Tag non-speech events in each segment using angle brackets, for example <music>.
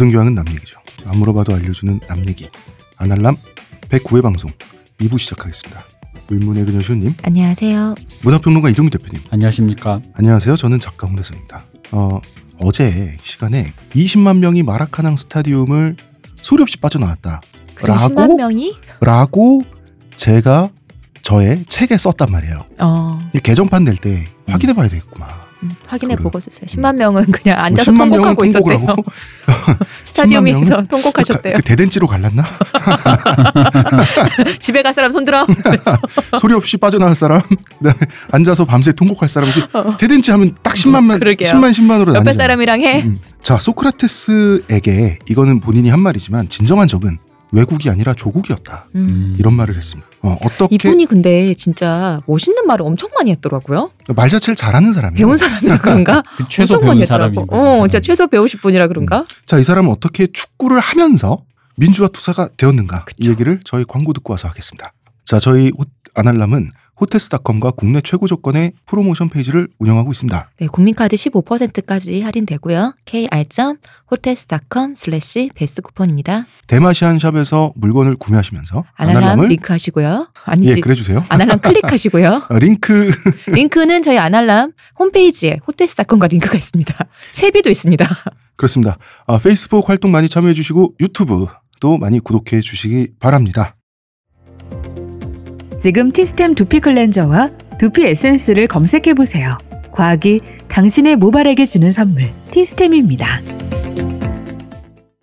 모든 교양은 남 얘기죠. 안 물어봐도 알려주는 남 얘기. 아날람 109회 방송 2부 시작하겠습니다. 의문의 그녀 시호님, 안녕하세요. 문화평론가 이동규 대표님. 안녕하십니까. 안녕하세요. 저는 작가 홍대선입니다. 어, 어제 시간에 20만 명이 마라카낭 스타디움을 소리 없이 빠져나왔다. 그중 라고? 10만 명이 라고 제가 저의 책에 썼단 말이에요. 어, 이 개정판 낼 때 확인해 봐야 되겠구만. 음, 확인해 그래. 보고 쓰세요. 10만 명은 그냥 앉아서 10만 명은 통곡하고 있었대요. <laughs> 스타디움에서 10만 명은 통곡하셨대요. 그, 그 대댄지로 갈랐나? <laughs> 집에 갈 사람 손들어. <laughs> 소리 없이 빠져나갈 사람, 네, 앉아서 밤새 통곡할 사람, 이게 대댄지 하면 딱 10만만, 어. 그러게요. 10만 10만으로 옆에 나뉘잖아요. 사람이랑 해. 음. 자, 소크라테스에게 이거는 본인이 한 말이지만 진정한 적은 외국이 아니라 조국이었다. 음. 이런 말을 했습니다. 어, 어떻게 이분이 근데 진짜 멋있는 말을 엄청 많이 했더라고요. 말 자체를 잘하는 사람이에요. 배운 사람이라 그런가? 그 <laughs> 최소 엄청 많이 배운 했더라고. 어. 진짜 최소 배우실 분이라 그런가? 자, 이 사람은 어떻게 축구를 하면서 민주화 투사가 되었는가? 이 그쵸. 얘기를 저희 광고 듣고 와서 하겠습니다. 자, 저희 호- 아날람은 호텔스닷컴과 국내 최고 조건의 프로모션 페이지를 운영하고 있습니다. 네, 국민카드 15%까지 할인되고요. kr.hotels.com 슬래시 베스트 쿠폰입니다. 대마시안 샵에서 물건을 구매하시면서 아날람 아날람을 링크 하시고요. 아니지. 예, 그래 주세요. 아날람 클릭하시고요. 어, <laughs> 링크 <laughs> 링크는 저희 아날람 홈페이지에 호텔스닷컴과 링크가 있습니다. 채비도 있습니다. 그렇습니다. 아, 페이스북 활동 많이 참여해 주시고 유튜브 도 많이 구독해 주시기 바랍니다. 지금 티스템 두피 클렌저와 두피 에센스를 검색해 보세요. 과학이 당신의 모발에게 주는 선물 티스템입니다.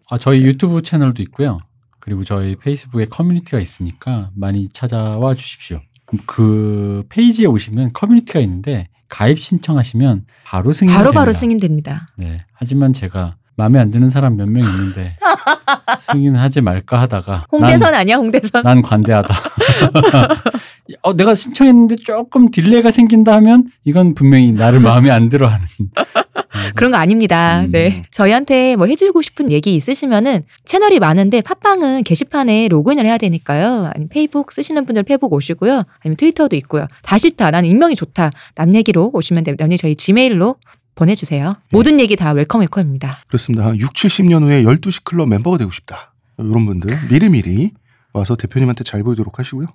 아, 저희 유튜브 채널도 있고요. 그리고 저희 페이스북에 커뮤니티가 있으니까 많이 찾아와 주십시오. 그 페이지에 오시면 커뮤니티가 있는데 가입 신청하시면 바로 승인 바로 바로 됩니다. 승인됩니다. 네. 하지만 제가 마음에 안 드는 사람 몇 명 있는데 <laughs> 승인하지 말까 하다가 홍대선 난, 아니야 홍대선? 난 관대하다. <laughs> 어, 내가 신청했는데 조금 딜레이가 생긴다 하면 이건 분명히 나를 마음에 안 들어하는. <laughs> 그런 거 아닙니다. 음. 네. 저희한테 뭐 해주고 싶은 얘기 있으시면은 채널이 많은데 팟빵은 게시판에 로그인을 해야 되니까요. 아니면 페이북 쓰시는 분들 페이북 오시고요. 아니면 트위터도 있고요. 다 싫다. 나는 익명이 좋다. 남 얘기로 오시면 됩니다. 남 얘기 저희 지메일로 보내주세요. 모든 얘기 다 welcome welcome입니다. 그렇습니다. 한 6, 70년 후에 12시 클럽 멤버가 되고 싶다. 이런 분들 미리미리 와서 대표님한테 잘 보이도록 하시고요.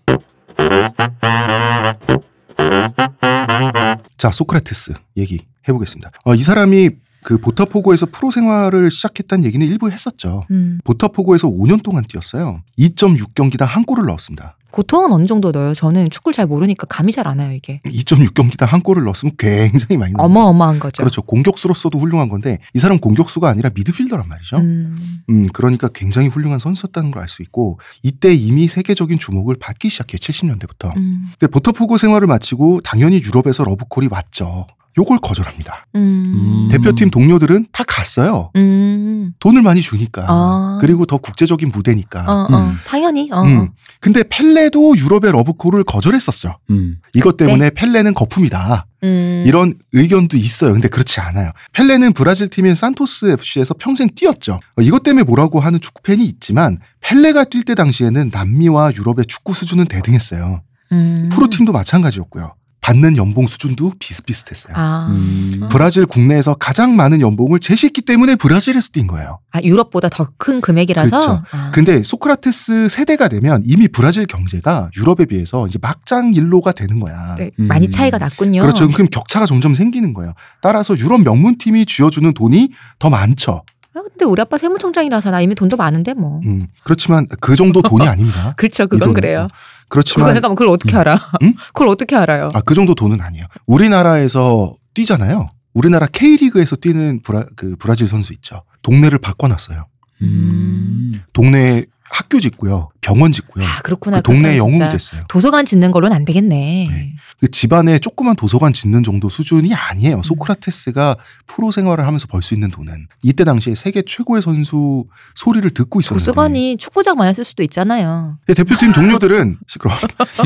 자, 소크라테스 얘기 해보겠습니다. 어, 이 사람이 그 보타포고에서 프로 생활을 시작했다는 얘기는 일부 했었죠. 음. 보타포고에서 5년 동안 뛰었어요. 2.6경기당 한 골을 넣었습니다. 보통은 어느 정도 넣어요? 저는 축구를 잘 모르니까 감이 잘 안 와요, 이게. 2.6경기당 한 골을 넣었으면 굉장히 많이 넣었어요. 어마어마한 거죠. 그렇죠. 공격수로서도 훌륭한 건데 이 사람 은 공격수가 아니라 미드필더란 말이죠. 음. 음, 그러니까 굉장히 훌륭한 선수였다는 걸 알 수 있고 이때 이미 세계적인 주목을 받기 시작해요. 70년대부터. 음. 근데 보타포고 생활을 마치고 당연히 유럽에서 러브콜이 왔죠. 요걸 거절합니다. 음. 음. 대표팀 동료들은 다 갔어요. 음. 돈을 많이 주니까. 아. 그리고 더 국제적인 무대니까. 어, 어. 음. 당연히. 어, 음. 어. 근데 펠레도 유럽의 러브콜을 거절했었죠. 음. 이것 때문에 펠레는 거품이다. 음. 이런 의견도 있어요. 근데 그렇지 않아요. 펠레는 브라질 팀인 산토스 FC에서 평생 뛰었죠. 어, 이것 때문에 뭐라고 하는 축구 팬이 있지만 펠레가 뛸 때 당시에는 남미와 유럽의 축구 수준은 대등했어요. 음. 프로팀도 마찬가지였고요. 받는 연봉 수준도 비슷비슷했어요. 아. 음. 브라질 국내에서 가장 많은 연봉을 제시했기 때문에 브라질에서 뛴 거예요. 아, 유럽보다 더 큰 금액이라서. 그렇죠. 아. 근데 소크라테스 세대가 되면 이미 브라질 경제가 유럽에 비해서 이제 막장 일로가 되는 거야. 네, 음. 많이 차이가 났군요. 그렇죠. 그럼 격차가 점점 생기는 거예요. 따라서 유럽 명문팀이 쥐어주는 돈이 더 많죠. 아, 근데 우리 아빠 세무청장이라서 나 이미 돈도 많은데 뭐. 음, 그렇지만 그 정도 돈이 아닙니다. <laughs> 그렇죠. 이 그건. 그래요. 어, 그걸 그렇지만 잠깐만 그걸 어떻게 음. 알아? 음? <laughs> 그걸 어떻게 알아요? 아, 그 정도 돈은 아니에요. 우리나라에서 뛰잖아요. 우리나라 K리그에서 뛰는 브라, 그 브라질 선수 있죠. 동네를 바꿔놨어요. 음. 동네에 학교 짓고요. 병원 짓고요. 아, 그렇구나. 그 동네 영웅이. 됐어요. 도서관 짓는 걸로는 안 되겠네. 네. 그 집안에 조그만 도서관 짓는 정도 수준이 아니에요. 음. 소크라테스가 프로 생활을 하면서 벌 수 있는 돈은 이때 당시에 세계 최고의 선수 소리를 듣고 있었는데 도서관이 축구장만 쓸 수도 있잖아요. 네, 대표팀 동료들은 <laughs> 시끄러.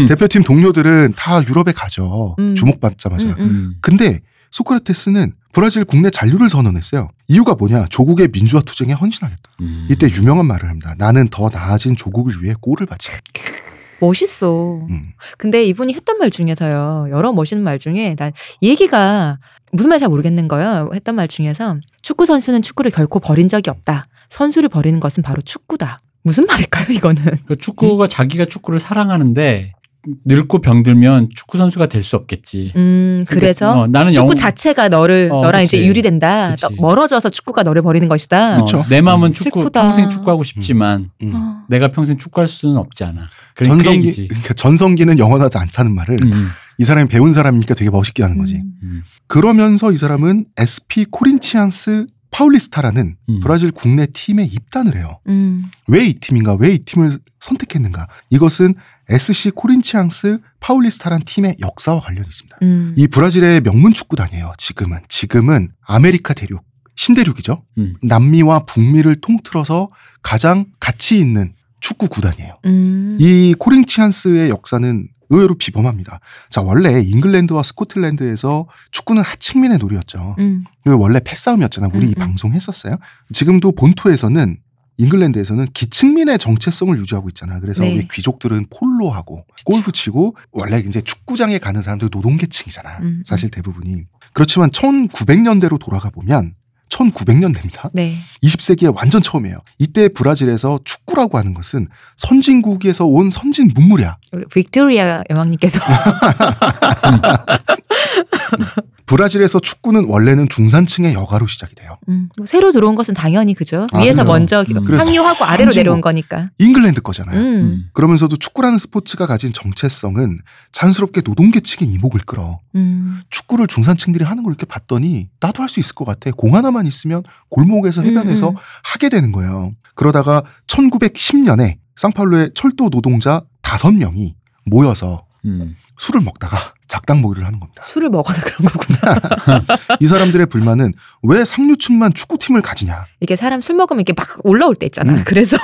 대표팀 동료들은 다 유럽에 가죠. 음. 주목받자마자. 음, 음. 음. 근데 소크라테스는 브라질 국내 잔류를 선언했어요. 이유가 뭐냐? 조국의 민주화 투쟁에 헌신하겠다. 음. 이때 유명한 말을 합니다. 나는 더 나아진 조국을 위해 골을 바치겠다. 멋있어. 음. 근데 이분이 했던 말 중에서요. 여러 멋있는 말 중에 난 이 얘기가 무슨 말인지 잘 모르겠는 거예요. 했던 말 중에서 축구 선수는 축구를 결코 버린 적이 없다. 선수를 버리는 것은 바로 축구다. 무슨 말일까요, 이거는? 그 축구가 자기가 축구를 사랑하는데 늙고 병들면 축구 선수가 될 수 없겠지. 음, 그러니까, 그래서 어, 나는 축구 영- 자체가 너를 어, 너랑 그치. 이제 유리된다. 그치. 너- 멀어져서 축구가 너를 버리는 것이다. 어, 그쵸. 내 마음은 음, 축구 슬프다. 평생 축구하고 싶지만 음. 어. 내가 평생 축구할 수는 없지 않아. 그러니까 그 전성기 얘기지. 그러니까 전성기는 영원하지 않다는 말을 음, 이 사람이 배운 사람이니까 되게 멋있게 하는 거지. 음. 음, 그러면서 이 사람은 SC 코린치안스 파울리스타라는 음. 브라질 국내 팀에 입단을 해요. 음. 왜이 팀인가? 왜 이 팀을 선택했는가? 이것은 SC 코린치앙스 파울리스타란 팀의 역사와 관련이 있습니다. 음. 이 브라질의 명문 축구단이에요. 지금은 지금은 아메리카 대륙 신대륙이죠. 음. 남미와 북미를 통틀어서 가장 가치 있는 축구 구단이에요. 음. 이 코린치안스의 역사는 의외로 비범합니다. 자 원래 잉글랜드와 스코틀랜드에서 축구는 하층민의 놀이였죠. 음. 원래 패싸움이었잖아. 우리 음, 이 음. 방송 했었어요. 지금도 본토에서는 잉글랜드에서는 기층민의 정체성을 유지하고 있잖아. 그래서 네. 우리 귀족들은 폴로하고 골프 치고 원래 이제 축구장에 가는 사람들 노동계층이잖아. 음, 사실 대부분이. 그렇지만 1900년대로 돌아가 보면 1900년대입니다. 네. 20세기의 완전 처음이에요. 이때 브라질에서 축구라고 하는 것은 선진국에서 온 선진 문물이야. 빅토리아 여왕님께서 <laughs> <laughs> 브라질에서 축구는 원래는 중산층의 여가로 시작이 돼요. 음, 뭐 새로 들어온 것은 당연히 그죠. 아, 위에서 그래요? 먼저 음. 향유하고 아래로. 내려온 거니까. 잉글랜드 거잖아요. 음. 음. 그러면서도 축구라는 스포츠가 가진 정체성은 자연스럽게 노동계층의 이목을 끌어. 음. 축구를 중산층들이 하는 걸 이렇게 봤더니 나도 할 수 있을 것 같아. 공 하나만 있으면 골목에서 해변에서 음, 음. 하게 되는 거예요. 그러다가 1910년에 상파울루의 철도 노동자 다섯 명이 모여서 음. 술을 먹다가 작당 모의를 하는 겁니다. 술을 먹어서 그런 거구나. <laughs> 이 사람들의 불만은 왜 상류층만 축구팀을 가지냐? 이게 사람 술 먹으면 이렇게 막 올라올 때 있잖아. 음. 그래서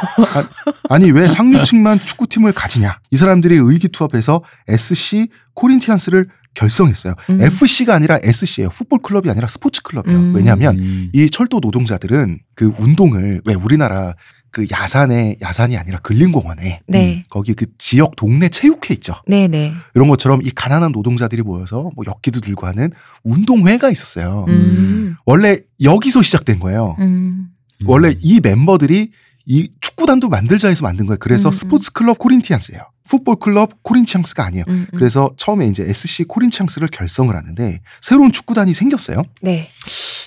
아 니 왜 상류층만 축구팀을 가지냐? 이 사람들이 의기투합해서 SC 코린티안스를 결성했어요. 음. FC가 아니라 SC예요. 풋볼 클럽이 아니라 스포츠 클럽이에요. 음. 왜냐하면 음. 이 철도 노동자들은 그 운동을 왜 우리나라 그 야산에 야산이 아니라 근린공원에 네. 거기 그 지역 동네 체육회 있죠. 네, 네. 이런 것처럼 이 가난한 노동자들이 모여서 뭐 엮기도 들고 하는 운동회가 있었어요. 음. 원래 여기서 시작된 거예요. 음. 원래 이 멤버들이 이 축구단도 만들자 해서 만든 거예요. 그래서 음, 스포츠 클럽 코린티안스예요. 풋볼 클럽 코린티앙스가 아니에요. 음, 음. 그래서 처음에 이제 SC 코린티앙스를 결성을 하는데 새로운 축구단이 생겼어요. 네.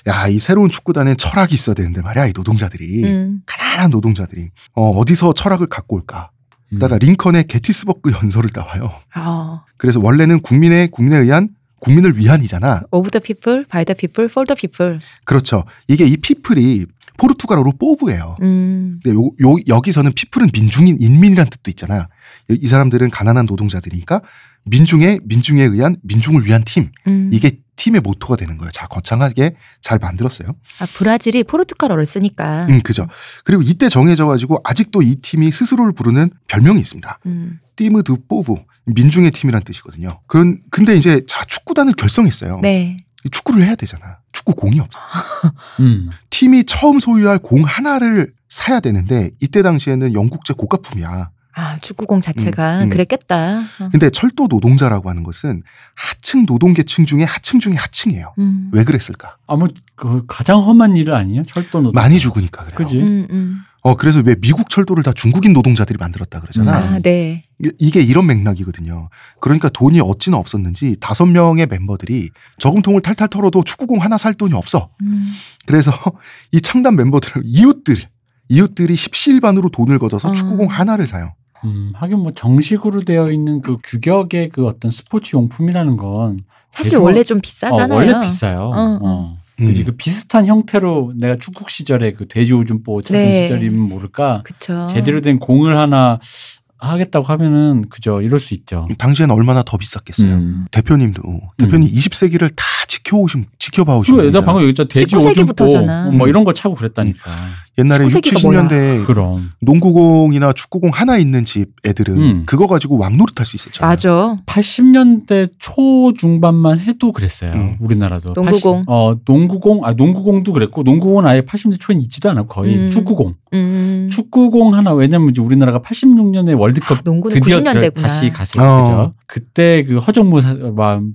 야, 이 새로운 축구단엔 철학이 있어야 되는데 말이야, 이 노동자들이. 음. 가난한 노동자들이. 어, 어디서 철학을 갖고 올까? 음. 다가 링컨의 게티스버그 연설을 따와요. 아. 그래서 원래는 국민의 국민에 의한 국민을 위한이잖아. Of the people, by the people, for the people. 그렇죠. 이게 이 people이 포르투갈어로 povo예요. 음. 근데 요, 요, 여기서는 people은 민중인 인민이란 뜻도 있잖아. 이- 이 사람들은 가난한 노동자들이니까 민중의 민중에 의한 민중을 위한 팀. 음. 이게 팀의 모토가 되는 거예요. 자, 거창하게 잘 만들었어요. 아, 브라질이 포르투갈어를 쓰니까. 음, 그죠. 그리고 이때 정해져 가지고 아직도 이 팀이 스스로를 부르는 별명이 있습니다. 음. Time do Povo. 민중의 팀이란 뜻이거든요. 그런 근데 이제 자, 축구단을 결성했어요. 네. 축구를 해야 되잖아. 축구 공이 없어. <laughs> 음. 팀이 처음 소유할 공 하나를 사야 되는데 이때 당시에는 영국제 고가품이야. 아, 축구공 자체가 음, 음. 그랬겠다. 어. 근데 철도 노동자라고 하는 것은 하층 노동계층 중에 하층 중에 하층이에요. 음. 왜 그랬을까? 아무 그 가장 험한 일을 아니에요? 철도 노동. 많이 죽으니까 그래요. 그지? 음, 음. 어 그래서 왜 미국 철도를 다 중국인 노동자들이 만들었다 그러잖아. 아, 네. 이게- 이런 맥락이거든요. 그러니까 돈이 어찌나 없었는지 다섯 명의 멤버들이 저금통을 탈탈 털어도 축구공 하나 살 돈이 없어. 음. 그래서 <laughs> 이 창단 멤버들은 이웃들 이웃들이 십시일반으로 돈을 걷어서 음. 축구공 하나를 사요. 음, 하긴 뭐 정식으로 되어 있는 그 규격의 그 어떤 스포츠 용품이라는 건 사실 대중화- 원래 좀 어, 비싸잖아요. 원래 비싸요. 어, 어. 음. 그지 그 비슷한 형태로 내가 축구 시절에 그 돼지 오줌보 찾던 네. 시절이면 모를까 그쵸. 제대로 된 공을 하나 하겠다고 하면은 그저 이럴 수 있죠. 당시에는 얼마나 더 비쌌겠어요. 음. 대표님도 대표님 20세기를 다 지켜오신 지켜봐 오신 그래, 나. 방금 얘기했잖 돼지 19세기 오줌보. 뭐 이런 거 차고 그랬다니까. 옛날에 6, 19세기가 70년대 그럼 농구공이나 축구공 하나 있는 집 애들은 음. 그거 가지고 왕노릇 할 수 있었잖아요. 맞아. 80년대 초 중반만 해도 그랬어요. 음. 우리나라도. 농구공. 80 어, 농구공, 아, 농구공도 그랬고, 농구공은 아예 80년대 초엔 있지도 않아, 거의. 음. 축구공. 음. 축구공 하나, 왜냐면 이제 우리나라가 86년에 월드컵 농구는 드디어 90년대구나. 다시 갔을 때, 어. 그죠? 그때 그 허정무,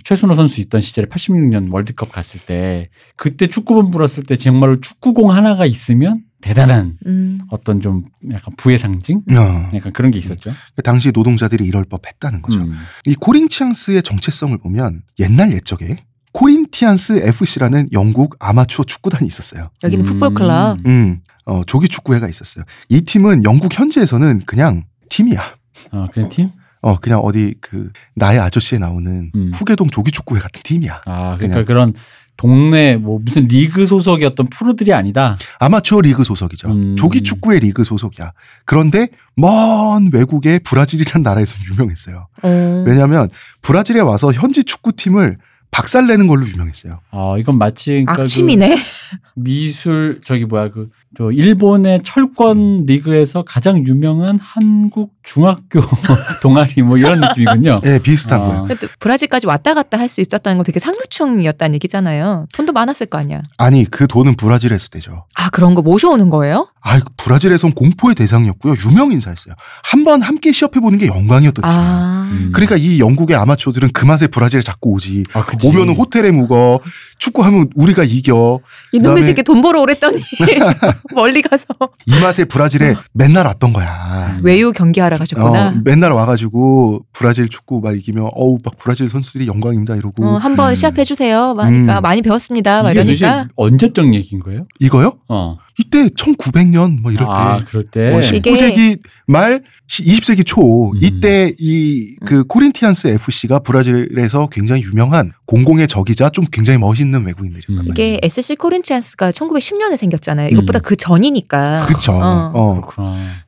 최순호 선수 있던 시절에 86년 월드컵 갔을 때, 그때 축구본 불었을 때 정말로 축구공 하나가 있으면 대단한 음. 어떤 좀 약간 부의 상징? 어. 약간 그런 게 있었죠. 당시 노동자들이 이럴 법 했다는 거죠. 음. 이 코린티안스의 정체성을 보면 옛날 옛적에 코린티안스 FC라는 영국 아마추어 축구단이 있었어요. 여기는 음. 풋볼 클럽. 음, 어, 조기 축구회가 있었어요. 이 팀은 영국 현지에서는 그냥 팀이야. 어, 그냥 팀? 어, 그냥 어디 그 나의 아저씨에 나오는 음. 후계동 조기 축구회 같은 팀이야. 아, 그러니까 그냥. 그런 동네 뭐 무슨 리그 어떤 프로들이 아니다. 아마추어 리그 소속이죠. 음. 조기 축구회 리그 소속이야. 그런데 먼 외국의 브라질이란 나라에서 유명했어요. 어. 왜냐하면 브라질에 와서 현지 축구팀을 박살내는 걸로 유명했어요. 아, 이건 마치 그러니까 그 악취미네. 미술 저기 뭐야 그 저 일본의 철권 리그에서 가장 유명한 한국 중학교 <laughs> 동아리 뭐 이런 느낌이군요. 예, 비슷한 아. 거예요. 브라질까지 왔다 갔다 할 수 있었다는 건 되게 상류층이었다는 얘기잖아요. 돈도 많았을 거 아니야. 아니 그 돈은 브라질에서 되죠. 아 그런 거 모셔오는 거예요? 아, 브라질에선 공포의 대상이었고요. 유명 인사였어요. 한번 함께 시합해 보는 게 영광이었던 팀이에요. 아 음. 그러니까 이 영국의 아마추어들은 그 맛에 브라질에 자꾸 오지. 아. 오면은 호텔에 묵어. 축구하면 우리가 이겨. 이놈의 새끼 돈 벌어 오랬더니 <laughs> <laughs> 멀리 가서 이 맛에 브라질에 맨날 왔던 거야. 음. 외유 경기하러 가셨구나. 어, 맨날 와가지고 브라질 축구 막 이기면 어우 막 브라질 선수들이 영광입니다 이러고 어, 한번 음. 시합해 주세요. 그러니까 음. 많이 배웠습니다. 막 이게 도대체 이러니까 언제적 얘기인 거예요? 이거요? 어. 이때 1900년 뭐 이럴 때 아, 그럴 때. 뭐 이게- 19세기 말 20세기 초 음. 이때 이그 코린티안스 FC가 브라질에서 굉장히 유명한 공공의 적이자 좀 굉장히 멋있는 외국인들이었단 음. 말이죠. 이게 SC 코린티안스가 1910년에 생겼잖아요. 이것보다 음. 그 전이니까. 그쵸. 어. 어.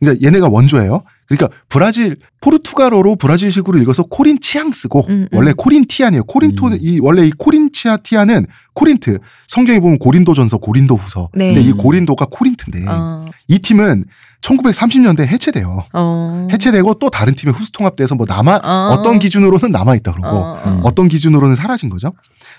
그러니까 얘네가 원조예요. 그러니까 브라질 포르투갈어로 브라질식으로 읽어서 코린치앙스고 음, 음. 원래 코린티안이에요. 코린토는 음. 이 원래 이 코린치아티아는 코린트 성경에 보면 고린도전서 고린도후서. 네. 근데 이 고린도가 코린트인데 어, 이 팀은 1930년대 해체돼요. 어. 해체되고 또 다른 팀에 흡수통합돼서 뭐 남아 어. 어떤 기준으로는 남아 있다 그러고 어, 어. 음. 어떤 기준으로는 사라진 거죠.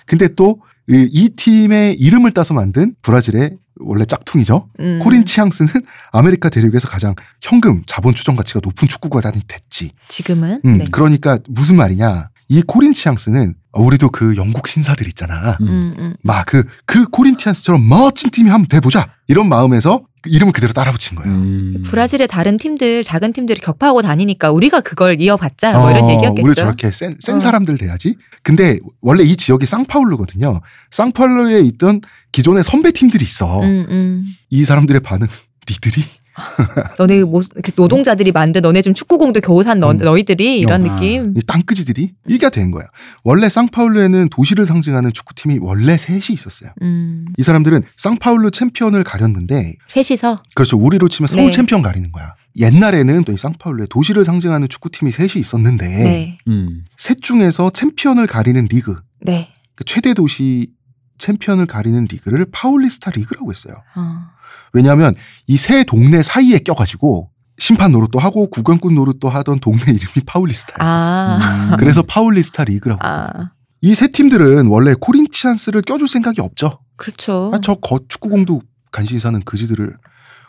근데 또 이 팀의 이름을 따서 만든 브라질의 원래 짝퉁이죠. 음. 코린 치앙스는 아메리카 대륙에서 가장 현금 자본 추정 가치가 높은 축구구단이 됐지. 지금은 음, 네. 그러니까 무슨 말이냐? 이 코린치앙스는 우리도 그 영국 신사들 있잖아. 음. 음, 음. 막 그 그 코린치앙스처럼 멋진 팀이 한번 돼보자 이런 마음에서 그 이름을 그대로 따라 붙인 거예요. 음. 브라질의 다른 팀들 작은 팀들이 격파하고 다니니까 우리가 그걸 이어받자 뭐 이런 어, 얘기였겠죠. 우리 저렇게 센, 센 어. 사람들 돼야지. 근데 원래 이 지역이 쌍파울루거든요. 쌍파울루에 있던 기존의 선배 팀들이 있어. 음, 음. 이 사람들의 반응, 니들이 <laughs> 너네 뭐 이렇게 노동자들이 만든 너네 지금 축구공도 겨우 산 너, 음. 너희들이 이런 아. 느낌. 이 땅그지들이 이게 된 거야. 원래 쌍파울루에는 도시를 상징하는 축구팀이 원래 셋이 있었어요. 음. 이 사람들은 쌍파울루 챔피언을 가렸는데 셋이서 그렇죠. 우리로 치면 서울 네. 챔피언 가리는 거야. 옛날에는 또 이 쌍파울루에 도시를 상징하는 축구팀이 셋이 있었는데 네. 음. 셋 중에서 챔피언을 가리는 리그, 네. 그 최대 도시 챔피언을 가리는 리그를 파울리스타 리그라고 했어요. 어. 왜냐하면 이 세 동네 사이에 껴가지고 심판 노릇도 하고 구경꾼 노릇도 하던 동네 <laughs> 이름이 파울리스타예요. 아. 음. 그래서 파울리스타 리그라고. 아. 이 세 팀들은 원래 코린치안스를 껴줄 생각이 없죠. 그렇죠. 아, 저 거, 축구공도 간신히 사는 그지들을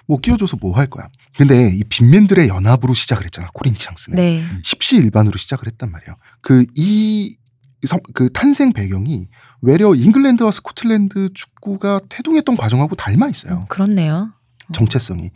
뭐 끼워줘서 뭐 할 거야. 근데 이 빈민들의 연합으로 시작을 했잖아. 코린치앙스는. 네. 십시일반으로 시작을 했단 말이에요. 그 이 그 탄생 배경이 외려 잉글랜드와 스코틀랜드 축구가 태동했던 과정하고 닮아 있어요. 그렇네요. 정체성이.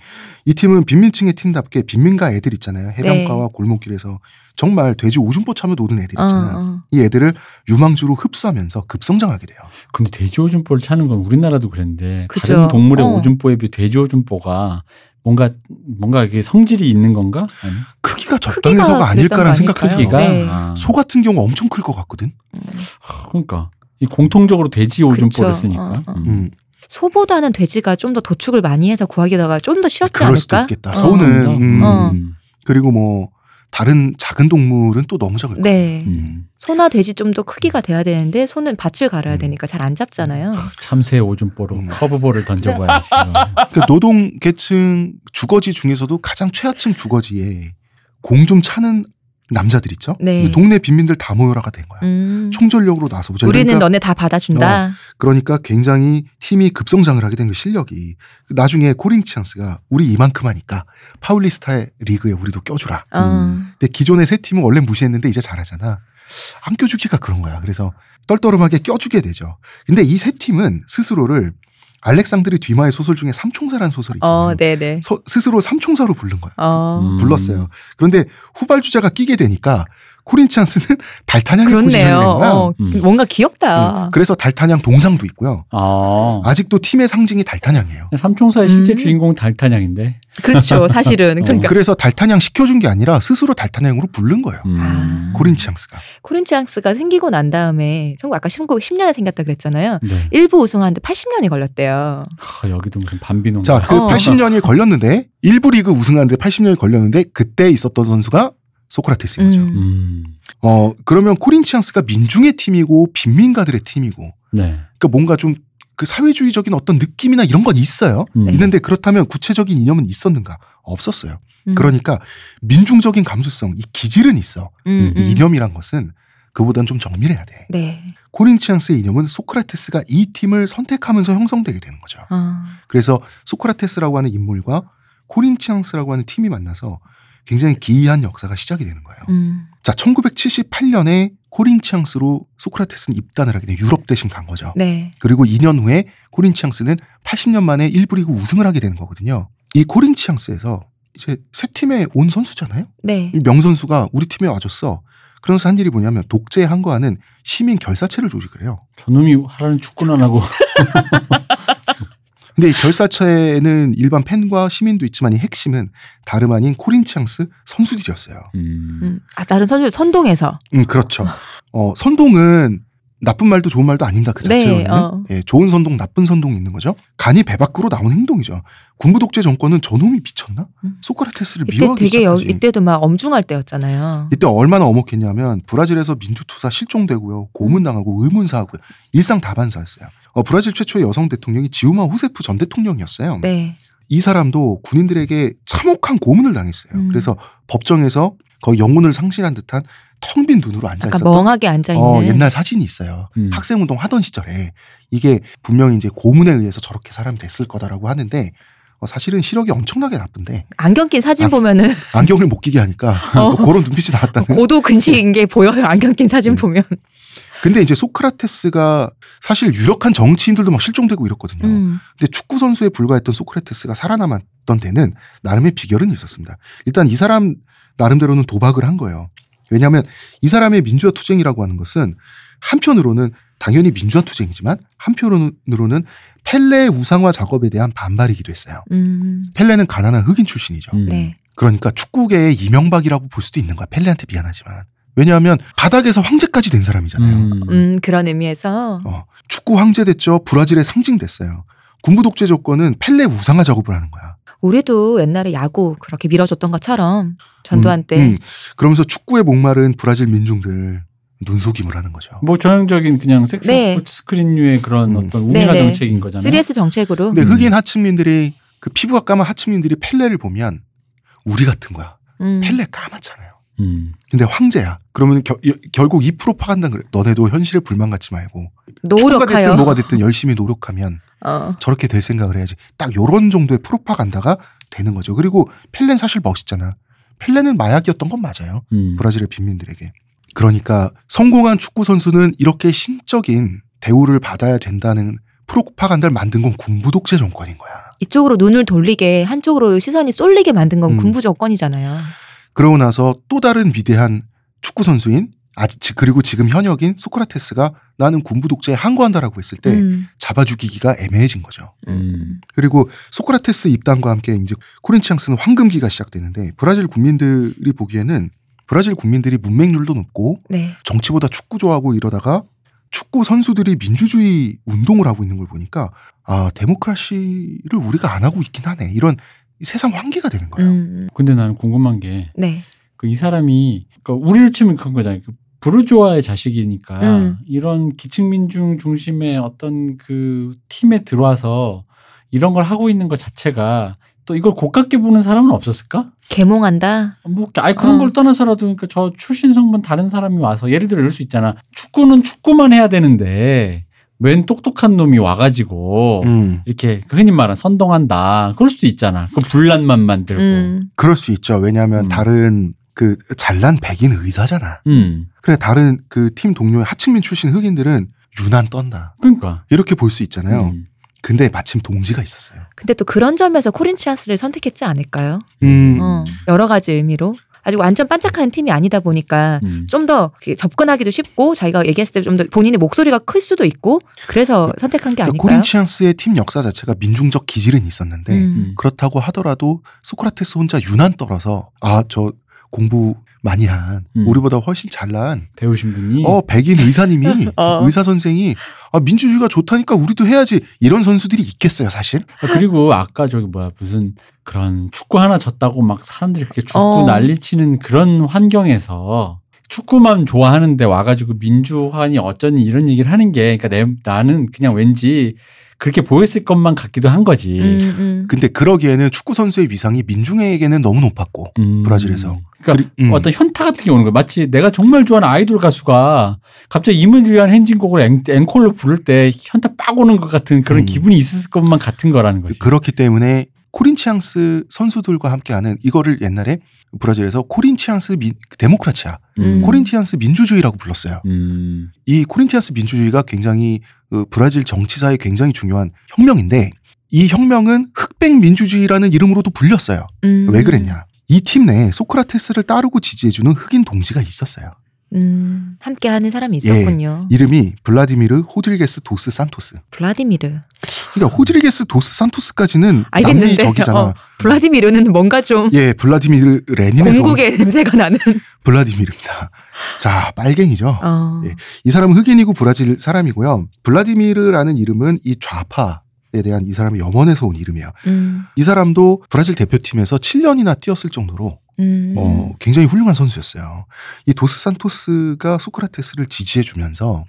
이 팀은 빈민층의 팀답게 빈민가 애들 있잖아요. 해변가와 골목길에서 정말 돼지 오줌포 차며 노는 애들 네. 어, 있잖아요. 어. 이 애들을 유망주로 흡수하면서 급성장하게 돼요. 근데 돼지 오줌보를 차는 건 우리나라도 그랬는데 그죠. 다른 동물의 어. 오줌보에 비해 돼지 오줌보가 뭔가 뭔가 이게 성질이 있는 건가? 아니? 크기가 적당해서가 아닐까라는 생각이 들어요. 크기가 네. 아, 소 같은 경우 엄청 클 것 같거든. 그러니까 이 공통적으로 돼지 오줌보를. 쓰니까. 어, 어. 음. 음, 소보다는 돼지가 좀 더 도축을 많이 해서 구하기다가 좀 더 쉬웠지 그럴 수도 않을까? 있겠다. 어. 소는 음, 어. 그리고 뭐 다른 작은 동물은 또 너무 작을 거야. 네. 음. 소나 돼지 좀 더 크기가 돼야 되는데 소는 밭을 갈아야 음. 되니까 잘 안 잡잖아요. 참새 오줌보로 음. 커브볼을 던져봐야지. 그 노동 계층 주거지 중에서도 가장 최하층 주거지에 공 좀 차는 남자들 있죠. 네. 동네 빈민들 다 모여라가 된 거야. 음. 총전력으로 나서보자. 우리는 그러니까, 너네 다 받아준다. 그러니까 굉장히 팀이 급성장을 하게 된 그 실력이 나중에 코링 치앙스가 우리 이만큼 하니까 파울리스타의 리그에 우리도 껴주라. 어. 음. 근데 기존의 세 팀은 원래 무시했는데 이제 잘하잖아. 안 껴주기가 그런 거야. 그래서 떨떠름하게 껴주게 되죠. 근데 이 세 팀은 스스로를 알렉산드르 뒤마의 소설 중에 삼총사라는 소설이 있잖아요. 어, 네네. 서- 스스로 삼총사로 부른 거야. 어. 음. 불렀어요. 그런데 후발주자가 끼게 되니까 코린치안스는 <laughs> 달타냥의 포지션이 된 그렇네요. 거야. 어, 음. 뭔가 귀엽다. 음, 그래서 달타냥 동상도 있고요. 아. 아직도 팀의 상징이 달타냥이에요. 삼총사의 실제 음. 주인공 달타냥인데. 그렇죠. <laughs> 사실은. 어. 그러니까 그래서 달타냥 시켜준 게 아니라 스스로 달타냥으로 부른 거예요. 음. 아. 코린치앙스가. 코린치앙스가 생기고 난 다음에 한국 아까 1910년에 생겼다 그랬잖아요. 네. 일부 우승하는데 80년이 걸렸대요. 하, 여기도 무슨 반비농. 자, 그 어. 80년이 걸렸는데 일부 리그 우승하는데 80년이 걸렸는데 그때 있었던 선수가 소크라테스인 거죠. 음. 음. 어, 그러면 코린치앙스가 민중의 팀이고 빈민가들의 팀이고 네. 그러니까 뭔가 좀 그 사회주의적인 어떤 느낌이나 이런 건 있어요. 음. 있는데 그렇다면 구체적인 이념은 있었는가? 없었어요. 음. 그러니까 민중적인 감수성, 이 기질은 있어. 음, 이 음. 이념이란 것은 그보단 좀 정밀해야 돼. 네. 코린치앙스의 이념은 소크라테스가 이 팀을 선택하면서 형성되게 되는 거죠. 어. 그래서 소크라테스라고 하는 인물과 코린치앙스라고 하는 팀이 만나서 굉장히 기이한 역사가 시작이 되는 거예요. 음. 자, 1978년에 코린치앙스로 소크라테스는 입단을 하게 돼요. 유럽 대신 간 거죠. 네. 그리고 2년 후에 코린치앙스는 80년 만에 1부 리그 우승을 하게 되는 거거든요. 이 코린치앙스에서 이제 새 팀에 온 선수잖아요. 네. 이 명선수가 우리 팀에 와줬어. 그러면서 한 일이 뭐냐면 독재 항거하는 시민 결사체를 조직을 해요. 저놈이 하라는 축구는 안 하고. <laughs> 근데 이 결사체에는 일반 팬과 시민도 있지만 이 핵심은 다름 아닌 코린치앙스 선수들이었어요. 음. 음. 아, 다른 선수 선동해서. 음, 그렇죠. 어, 선동은 나쁜 말도 좋은 말도 아닙니다. 그 네, 자체로는. 어. 예, 좋은 선동, 나쁜 선동이 있는 거죠. 간이 배 밖으로 나온 행동이죠. 군부 독재 정권은 저놈이 미쳤나? 음. 소크라테스를 미워하기 되게 여, 시작하지. 이때도 막 엄중할 때였잖아요. 이때 얼마나 엄혹했냐면 브라질에서 민주투사 실종되고요. 고문당하고 의문사하고요. 일상 다반사였어요. 어, 브라질 최초의 여성 대통령이 지우마 후세프 전 대통령이었어요. 네. 이 사람도 군인들에게 참혹한 고문을 당했어요. 음. 그래서 법정에서 거의 영혼을 상실한 듯한 텅 빈 눈으로 앉아 있었던 멍하게 앉아 있는. 어, 옛날 사진이 있어요. 음. 학생 운동 하던 시절에 이게 분명히 이제 고문에 의해서 저렇게 사람이 됐을 거다라고 하는데 어, 사실은 시력이 엄청나게 나쁜데 안경 낀 사진 아, 보면은 <laughs> 안경을 못 끼게 하니까 어. 뭐 그런 눈빛이 나왔다는. 고도 근시인 게 보여요. 안경 낀 사진 음. 보면. 근데 이제 소크라테스가 사실 유력한 정치인들도 막 실종되고 이랬거든요. 음. 근데 축구 선수에 불과했던 소크라테스가 살아남았던 데는 나름의 비결은 있었습니다. 일단 이 사람 나름대로는 도박을 한 거예요. 왜냐하면 이 사람의 민주화 투쟁이라고 하는 것은 한편으로는 당연히 민주화 투쟁이지만 한편으로는 펠레의 우상화 작업에 대한 반발이기도 했어요. 음. 펠레는 가난한 흑인 출신이죠. 음. 네. 그러니까 축구계의 이명박이라고 볼 수도 있는 거야. 펠레한테 미안하지만. 왜냐하면 바닥에서 황제까지 된 사람이잖아요. 음. 음, 그런 의미에서. 어, 축구 황제 됐죠. 브라질의 상징 됐어요. 군부 독재 조건은 펠레 우상화 작업을 하는 거야. 우리도 옛날에 야구 그렇게 밀어줬던 것처럼 전두환 음, 때. 음. 그러면서 축구에 목마른 브라질 민중들 눈속임을 하는 거죠. 뭐 전형적인 그냥 섹스 네. 스포츠 스크린류의 그런 음. 어떤 우미라 네, 네. 정책인 거잖아요. 3S 정책으로. 근데 음. 흑인 하층민들이 그 피부가 까만 하층민들이 펠레를 보면 우리 같은 거야. 음. 펠레 까맣잖아요. 음. 근데 황제야. 그러면 겨- 여- 결국 이 프로파간다 그래. 너네도 현실에 불만 갖지 말고 노력하여. 됐든 뭐가 됐든 열심히 노력하면 어. 저렇게 될 생각을 해야지. 딱 요런 정도의 프로파간다가 되는 거죠. 그리고 펠레는 사실 멋있잖아. 펠레는 마약이었던 건 맞아요. 음. 브라질의 빈민들에게. 그러니까 성공한 축구 선수는 이렇게 신적인 대우를 받아야 된다는 프로파간다를 만든 건 군부 독재 정권인 거야. 이쪽으로 눈을 돌리게 한쪽으로 시선이 쏠리게 만든 건 음. 군부 정권이잖아요. 그러고 나서 또 다른 위대한 축구 선수인 아직 지- 그리고 지금 현역인 소크라테스가 나는 군부 독재에 항거한다라고 했을 때 음. 잡아 죽이기가 애매해진 거죠. 음. 그리고 소크라테스 입단과 함께 이제 코린치앙스는 황금기가 시작되는데 브라질 국민들이 보기에는 브라질 국민들이 문맹률도 높고 네. 정치보다 축구 좋아하고 이러다가 축구 선수들이 민주주의 운동을 하고 있는 걸 보니까 아 데모크라시를 우리가 안 하고 있긴 하네 이런 세상 환기가 되는 거예요. 음. 근데 나는 궁금한 게그이 네. 사람이 그러니까 우리를 치면 그런 거잖아요. 그 부르주아의 자식이니까 음. 이런 기층민중 중심의 어떤 그 팀에 들어와서 이런 걸 하고 있는 것 자체가 또 이걸 고깝게 보는 사람은 없었을까? 개몽한다. 뭐, 아니 그런 어. 걸 떠나서라도 그러니까 저 출신 성분 다른 사람이 와서 예를 들어 이럴 수 있잖아. 축구는 축구만 해야 되는데 웬 똑똑한 놈이 와가지고 음, 이렇게 흔히 말하는 선동한다. 그럴 수도 있잖아. 그 분란만 만들고. 음. 그럴 수 있죠. 왜냐하면 음. 다른 그 잘난 백인 의사잖아. 음. 그래 다른 그 팀 동료의 하층민 출신 흑인들은 유난 떤다 그러니까. 이렇게 볼 수 있잖아요. 음. 근데 마침 동지가 있었어요. 근데 또 그런 점에서 코린치안스를 선택했지 않을까요? 음. 어, 여러 가지 의미로. 아직 완전 반짝하는 팀이 아니다 보니까 음. 좀더 접근하기도 쉽고 자기가 얘기했을 때 좀 더 본인의 목소리가 클 수도 있고 그래서 선택한 게 그러니까 아닐까요? 코린치안스의 팀 역사 자체가 민중적 기질은 있었는데 음. 그렇다고 하더라도 소크라테스 혼자 유난 떨어서 아 저 공부 많이 한 음. 우리보다 훨씬 잘난 배우신 분이 어 백인 의사님이 <laughs> 어. 의사 선생이 아 민주주의가 좋다니까 우리도 해야지 이런 선수들이 있겠어요 사실 아, 그리고 아까 저기 뭐야 무슨 그런 축구 하나 졌다고 막 사람들이 그렇게 죽고 어. 난리치는 그런 환경에서 축구만 좋아하는데 와가지고 민주화니 어쩌니 이런 얘기를 하는 게 그러니까 내, 나는 그냥 왠지 그렇게 보였을 것만 같기도 한 거지. 음, 음. 근데 그러기에는 축구 선수의 위상이 민중에게는 너무 높았고 음. 브라질에서. 그러니까 그리- 음. 어떤 현타 같은 게 오는 거야. 마치 내가 정말 좋아하는 아이돌 가수가 갑자기 임을 위한 행진곡을 앵, 앵콜로 부를 때 현타 빡 오는 것 같은 그런 음. 기분이 있을 것만 같은 거라는 거지. 그렇기 때문에 코린치앙스 선수들과 함께하는 이거를 옛날에 브라질에서 코린치앙스 미, Democracia, 음. 코린티안스 민주주의라고 불렀어요. 음. 이 코린티안스 민주주의가 굉장히 그 브라질 정치사에 굉장히 중요한 혁명인데 이 혁명은 흑백 민주주의라는 이름으로도 불렸어요. 음. 왜 그랬냐? 이 팀 내에 소크라테스를 따르고 지지해주는 흑인 동지가 있었어요. 음, 함께 하는 사람이 예. 있었군요. 이름이 블라디미르 호드리게스 도스 산토스. 블라디미르. 그러니까 호드리게스 도스 산토스까지는 알겠는데. 남미적이잖아. 어, 블라디미르는 뭔가 좀 예, 블라디미르 온 공국의 냄새가 나는. <laughs> 블라디미르입니다. 자, 빨갱이죠. 어. 예. 이 사람은 흑인이고 브라질 사람이고요. 블라디미르라는 이름은 이 좌파 에 대한 이 사람의 염원에서 온 이름이에요. 음, 이 사람도 브라질 대표팀에서 7년이나 뛰었을 정도로 음. 어, 굉장히 훌륭한 선수였어요. 이 도스 산토스가 소크라테스를 지지해주면서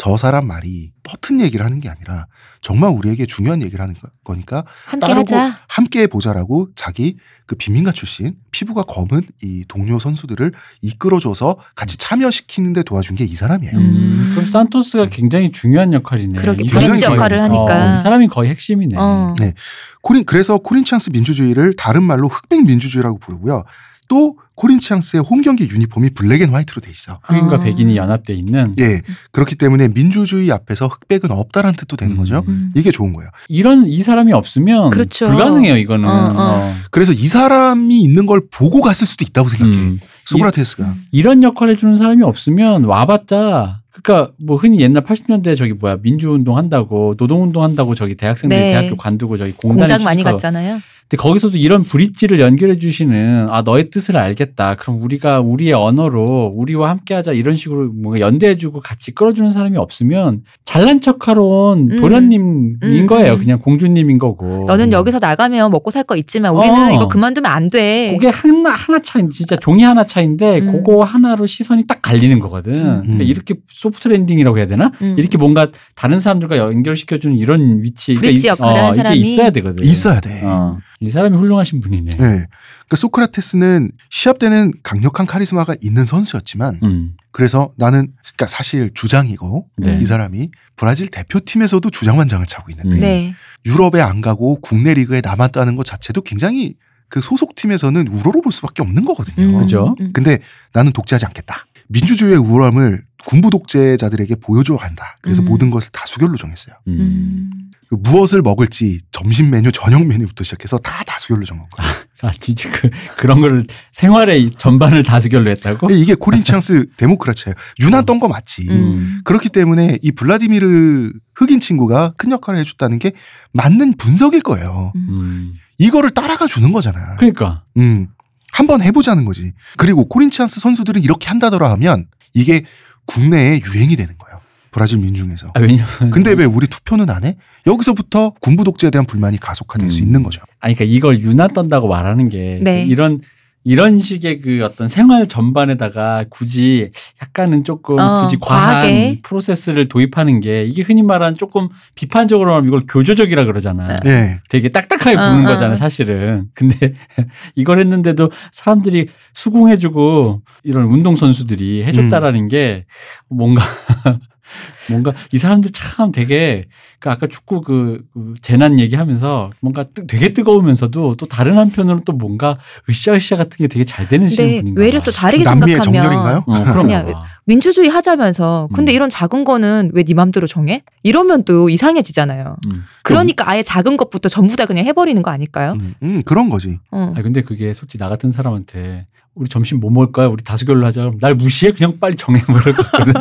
저 사람 말이 허튼 얘기를 하는 게 아니라 정말 우리에게 중요한 얘기를 하는 거- 거니까 함께 하자. 함께 보자라고 자기 그 빈민가 출신 피부가 검은 이 동료 선수들을 이끌어줘서 같이 참여시키는데 도와준 게 이 사람이에요. 음. 그럼 산토스가 굉장히 중요한 역할이네. 그러게, 브릿지 거의- 역할을 하니까. 어, 이 사람이 거의 핵심이네. 어. 네. 코린 그래서 코린치앙스 민주주의를 다른 말로 흑백 민주주의라고 부르고요. 또 코린치앙스의 홈 경기 유니폼이 black and white로 돼 있어. 흑인과 어. 백인이 연합돼 있는 예. 그렇기 때문에 민주주의 앞에서 흑백은 없다라는 뜻도 되는 음. 거죠. 음. 이게 좋은 거예요. 이런 이 사람이 없으면 그렇죠. 불가능해요. 이거는. 어, 어. 어. 그래서 이 사람이 있는 걸 보고 갔을 수도 있다고 생각해. 음. 소크라테스가. 이런 역할 해주는 사람이 없으면 와봤자 그러니까 뭐 흔히 옛날 80년대 저기 뭐야 민주운동 한다고 노동운동 한다고 저기 대학생들 네. 대학교 관두고 저기 공단에 공장 많이 취직하고 갔잖아요. 근데 거기서도 이런 브릿지를 연결해 주시는 아 너의 뜻을 알겠다. 그럼 우리가 우리의 언어로 우리와 함께하자 이런 식으로 뭔가 연대해주고 같이 끌어주는 사람이 없으면 잘난 척하러 온 음. 도련님인 음, 거예요. 음. 그냥 공주님인 거고. 너는 여기서 나가면 먹고 살 거 있지만 우리는 어. 이거 그만두면 안 돼. 그게 하나 하나 차이 진짜 종이 하나 차인데 음. 그거 하나로 시선이 딱 갈리는 거거든. 그러니까 이렇게 soft landing이라고 해야 되나? 음. 이렇게 뭔가 다른 사람들과 연결시켜주는 이런 위치, 그러니까 이- 역할을 한 이게 사람이 있어야 되거든. 있어야 돼. 어. 이 사람이 훌륭하신 분이네. 네. 그러니까 소크라테스는 시합 때는 강력한 카리스마가 있는 선수였지만 음. 그래서 나는 그러니까 사실 주장이고 네. 이 사람이 브라질 대표팀에서도 주장만 장을 차고 있는데 음. 네. 유럽에 안 가고 국내 리그에 남았다는 것 자체도 굉장히 그 소속팀에서는 우러러 볼 수밖에 없는 거거든요. 음, 그죠? 음. 근데 나는 독재하지 않겠다. 민주주의의 우월함을 군부 독재자들에게 보여줘야 한다. 그래서 음. 모든 것을 다 수결로 정했어요. 음. 음. 그 무엇을 먹을지 점심 메뉴, 저녁 메뉴부터 시작해서 다 다수결로 정한 거예요. 아, 진짜 그, 그런 거를 생활의 전반을 다수결로 했다고? 이게 코린치앙스 <laughs> 데모크라치예요. 유난 떤 거 맞지. 음. 그렇기 때문에 이 블라디미르 흑인 친구가 큰 역할을 해줬다는 게 맞는 분석일 거예요. 음. 이거를 따라가 주는 거잖아. 그러니까. 음. 한번 해보자는 거지. 그리고 코린치안스 선수들은 이렇게 한다더라 하면 이게 국내에 유행이 되는 거예요. 브라질 민중에서. 아, 왜냐면. 근데 왜 우리 투표는 안 해? 여기서부터 군부 독재에 대한 불만이 가속화될 수 음. 있는 거죠. 아니, 그러니까 이걸 유나 떤다고 말하는 게 네. 이런 이런 식의 그 어떤 생활 전반에다가 굳이 약간은 조금 어, 굳이 과한 과하게. 프로세스를 도입하는 게 이게 흔히 말하는 조금 비판적으로 하면 이걸 교조적이라 그러잖아. 예. 되게 딱딱하게 어, 부는 어. 거잖아 요, 사실은. 근데 <laughs> 이걸 했는데도 사람들이 수긍해주고 이런 운동선수들이 해줬다라는 게 뭔가, 뭔가 이 사람들 참 되게 그 아까 축구 그, 그 재난 얘기하면서 뭔가 뜨- 되게 뜨거우면서도 또 다른 한편으로는 또 뭔가 으쌰으쌰 같은 게 되게 잘 되는 시는 근데 분인가. 외려 또 다르게 남미의 생각하면 정렬인가요? 어, 그냥 봐. 민주주의 하자면서 근데 음. 이런 작은 거는 왜 네 맘대로 정해? 이러면 또 이상해지잖아요. 음. 그러니까 아예 작은 것부터 전부 다 그냥 해버리는 거 아닐까요? 음, 음, 그런 거지. 어. 아니 근데 그게 솔직히 나 같은 사람한테 우리 점심 뭐 먹을까요? 우리 다수결로 하자. 그럼 날 무시해? 그냥 빨리 정해 버릴 것 같거든.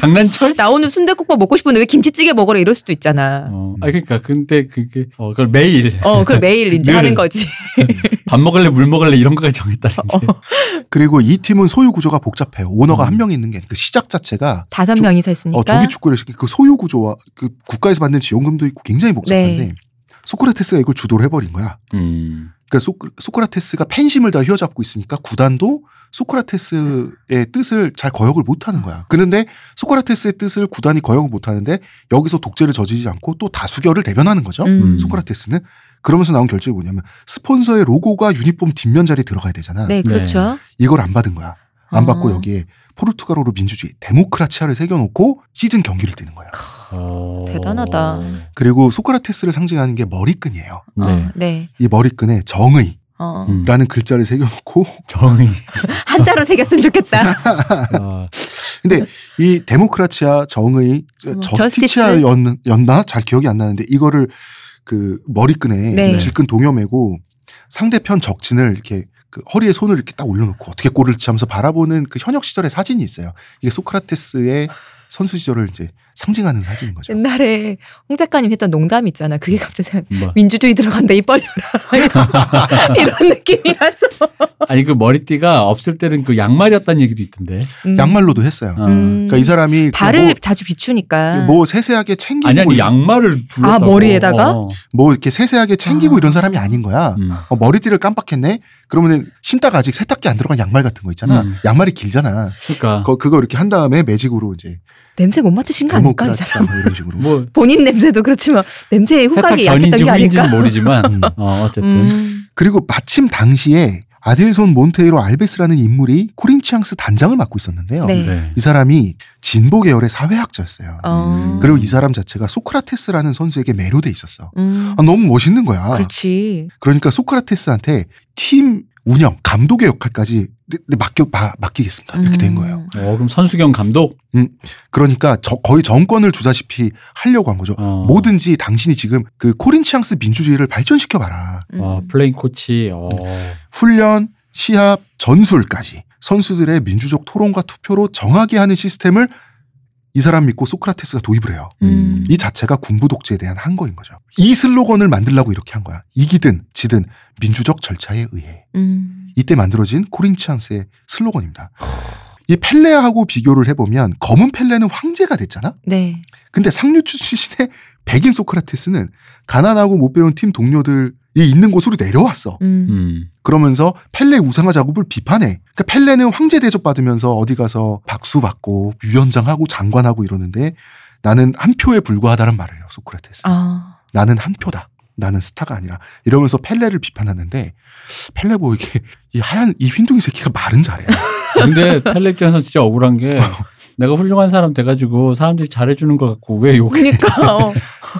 장난쳐? 나 오늘 순대국밥 먹고 싶은데 왜 김치찌개 먹으라 이럴 수도 있잖아. 어, 아니 그러니까 근데 그게 어 그걸 매일 어, 그걸 매일 <laughs> 이제 늘. 하는 거지. <laughs> 밥 먹을래 물 먹을래 이런 거까지 정했다는 게. 그리고 이 팀은 소유 구조가 복잡해요. 오너가 음. 한명 있는 게 그 시작 자체가 다섯 조- 명이서 했으니까. 어, 조기 축구를 시키- 그 소유 구조와 그 국가에서 받는 지원금도 있고 굉장히 복잡한데 네. 소크라테스가 이걸 주도를 해버린 거야. 음. 그러니까 소, 소크라테스가 팬심을 다 휘어잡고 있으니까 구단도 소크라테스의 뜻을 잘 거역을 못하는 거야. 그런데 소크라테스의 뜻을 구단이 거역을 못하는데 여기서 독재를 저지르지 않고 또 다수결을 대변하는 거죠. 음. 소크라테스는 그러면서 나온 결정이 뭐냐면 스폰서의 로고가 유니폼 뒷면 자리에 들어가야 되잖아. 네, 그렇죠. 이걸 안 받은 거야. 안 받고 어. 여기에 포르투갈어로 민주주의 Democracia를 새겨놓고 시즌 경기를 뛰는 거야. 어. 대단하다. 그리고 소크라테스를 상징하는 게 머리끈이에요. 네. 어, 네. 이 머리끈에 정의라는 어. 음. 글자를 새겨놓고 <laughs> 정의. <laughs> 한자로 새겼으면 좋겠다. 어, <laughs> 근데 이 데모크라치아 정의 뭐, 저스티치아였나 잘 기억이 안 나는데 이거를 그 머리끈에 네. 질끈 동여매고 상대편 적진을 이렇게 그 허리에 손을 이렇게 딱 올려놓고 어떻게 골을 치면서 바라보는 그 현역 시절의 사진이 있어요. 이게 소크라테스의 선수 시절을 이제 상징하는 사진인 거죠. 옛날에 홍 작가님 했던 농담 있잖아. 그게 갑자기 뭐. 민주주의 들어간다 입 벌려라 <laughs> 이런 느낌이라서. 아니 그 머리띠가 없을 때는 그 양말이었다는 얘기도 있던데. 음. 양말로도 했어요. 어. 음. 그러니까 이 사람이 그 발을 뭐, 자주 비추니까. 뭐 세세하게 챙기고 아니 아니 양말을 둘렀다고. 아, 머리에다가? 어. 뭐 이렇게 세세하게 챙기고 아. 이런 사람이 아닌 거야. 음. 어, 머리띠를 깜빡했네. 그러면은 신다가 아직 세탁기 안 들어간 양말 같은 거 있잖아. 음. 양말이 길잖아. 그러니까 그, 그거 이렇게 한 다음에 매직으로 이제 냄새 못 맡으신 거 아닐까 이 사람. 뭐 이런 식으로. 뭐 본인 냄새도 그렇지만 냄새의 후각이 약했던 전인지 게 아닐까. 모르지만 음. 어, 어쨌든 음. 그리고 마침 당시에 아델손 몬테이로 알베스라는 인물이 코린치앙스 단장을 맡고 있었는데요. 네. 네. 이 사람이 진보 계열의 사회학자였어요. 어. 그리고 이 사람 자체가 소크라테스라는 선수에게 매료돼 있었어. 음. 아, 너무 멋있는 거야. 그렇지. 그러니까 소크라테스한테 팀 운영, 감독의 역할까지 네, 네, 맡겨 마- 맡기겠습니다. 이렇게 된 음. 거예요. 어, 그럼 선수경 감독 그러니까 저- 거의 정권을 주다시피 하려고 한 거죠. 어. 뭐든지 당신이 지금 그 코린치앙스 민주주의를 발전시켜 봐라. 음. 어, playing coach. 어. 훈련, 시합, 전술까지 선수들의 민주적 토론과 투표로 정하게 하는 시스템을 이 사람 믿고 소크라테스가 도입을 해요. 음. 이 자체가 군부 독재에 대한 항거인 거죠. 이 슬로건을 만들려고 이렇게 한 거야. 이기든 지든 민주적 절차에 의해. 음. 이때 만들어진 코린치앙스의 슬로건입니다. 이 펠레하고 비교를 해보면 검은 펠레는 황제가 됐잖아. 네. 근데 상류 출신의 백인 소크라테스는 가난하고 못 배운 팀 동료들이 있는 곳으로 내려왔어. 음. 음. 그러면서 펠레 우상화 작업을 비판해. 그러니까 펠레는 황제 대접 받으면서 어디 가서 박수 받고 위원장하고 장관하고 이러는데 나는 한 표에 불과하다는 말을 해요. 소크라테스. 아. 나는 한 표다. 나는 스타가 아니라 이러면서 펠레를 비판하는데 펠레 뭐 이게 이 하얀 이 흰둥이 새끼가 말은 잘해. 근데 펠레 입장에서 진짜 억울한 게 <laughs> 내가 훌륭한 사람 돼가지고 사람들이 잘해주는 것 같고 왜 욕해? 그러니까 <laughs> 어.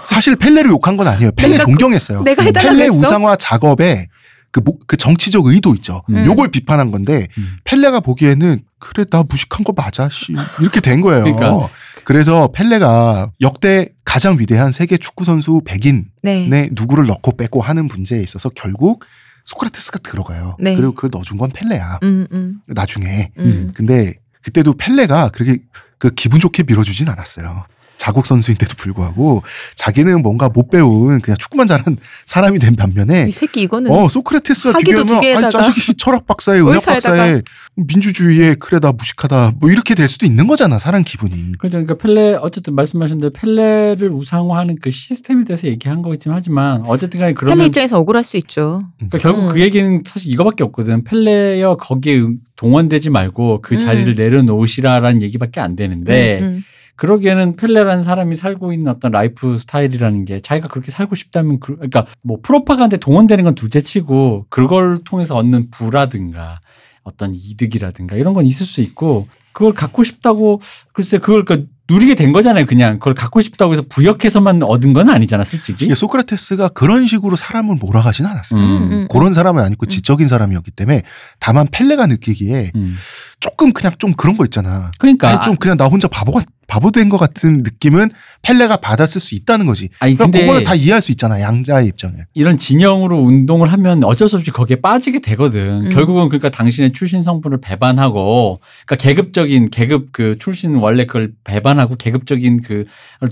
사실 펠레를 욕한 건 아니에요. 펠레 내가 존경했어요. 내가 해달라고 펠레 했어? 우상화 작업에 그, 목- 그 정치적 의도 있죠. 음. 요걸 비판한 건데 음. 펠레가 보기에는 그래 나 무식한 거 맞아 씨 이렇게 된 거예요. 그러니까. 래서 펠레가 역대 가장 위대한 세계 축구 선수 100인에 네. 누구를 넣고 빼고 하는 문제에 있어서 결국 소크라테스가 들어가요. 네. 그리고 그걸 넣어준 건 펠레야. 음, 음, 나중에. 음. 근데 그때도 펠레가 그렇게 그 기분 좋게 밀어주진 않았어요. 자국 선수인데도 불구하고 자기는 뭔가 못 배운 그냥 축구만 잘한 사람이 된 반면에 이 새끼 이거는 어 소크라테스와 비교하면 개에다가 자식이 철학 박사에 의학. 박사에 민주주의에 그래 나 무식하다 뭐 이렇게 될 수도 있는 거잖아 사람 기분이 그죠. 그러니까 펠레 어쨌든 말씀하신 대로 펠레를 우상화하는 그 시스템에 대해서 얘기한 거겠지만 하지만 어쨌든 간에 펠레 입장에서 억울할 수 있죠. 그러니까 결국 음. 그 얘기는 사실 이거밖에 없거든. 펠레여 거기에 응- 동원되지 말고 그 음. 자리를 내려놓으시라라는 얘기밖에 안 되는데 음, 음. 그러기에는 펠레라는 사람이 살고 있는 어떤 라이프 스타일이라는 게 자기가 그렇게 살고 싶다면 그, 그러니까 뭐 프로파간다에 동원되는 건 둘째치고 그걸 통해서 얻는 부라든가 어떤 이득이라든가 이런 건 있을 수 있고 그걸 갖고 싶다고 글쎄 그걸 그 누리게 된 거잖아요. 그냥 그걸 갖고 싶다고 해서 부역해서만 얻은 건 아니잖아, 솔직히. 이게 소크라테스가 그런 식으로 사람을 몰아가진 않았어요. 음. 그런 사람은 아니고 지적인 사람이었기 때문에 다만 펠레가 느끼기에 음. 조금 그냥 좀 그런 거 있잖아. 그러니까 아니, 좀 그냥 나 혼자 바보가 바보 된 것 같은 느낌은 펠레가 받았을 수 있다는 거지. 아니 그러니까 근데 그거는 다 이해할 수 있잖아. 양자의 입장에. 이런 진영으로 운동을 하면 어쩔 수 없이 거기에 빠지게 되거든. 음. 결국은 그러니까 당신의 출신 성분을 배반하고, 그러니까 계급적인 계급 그 출신 원래 그걸 배반 하고 계급적인 그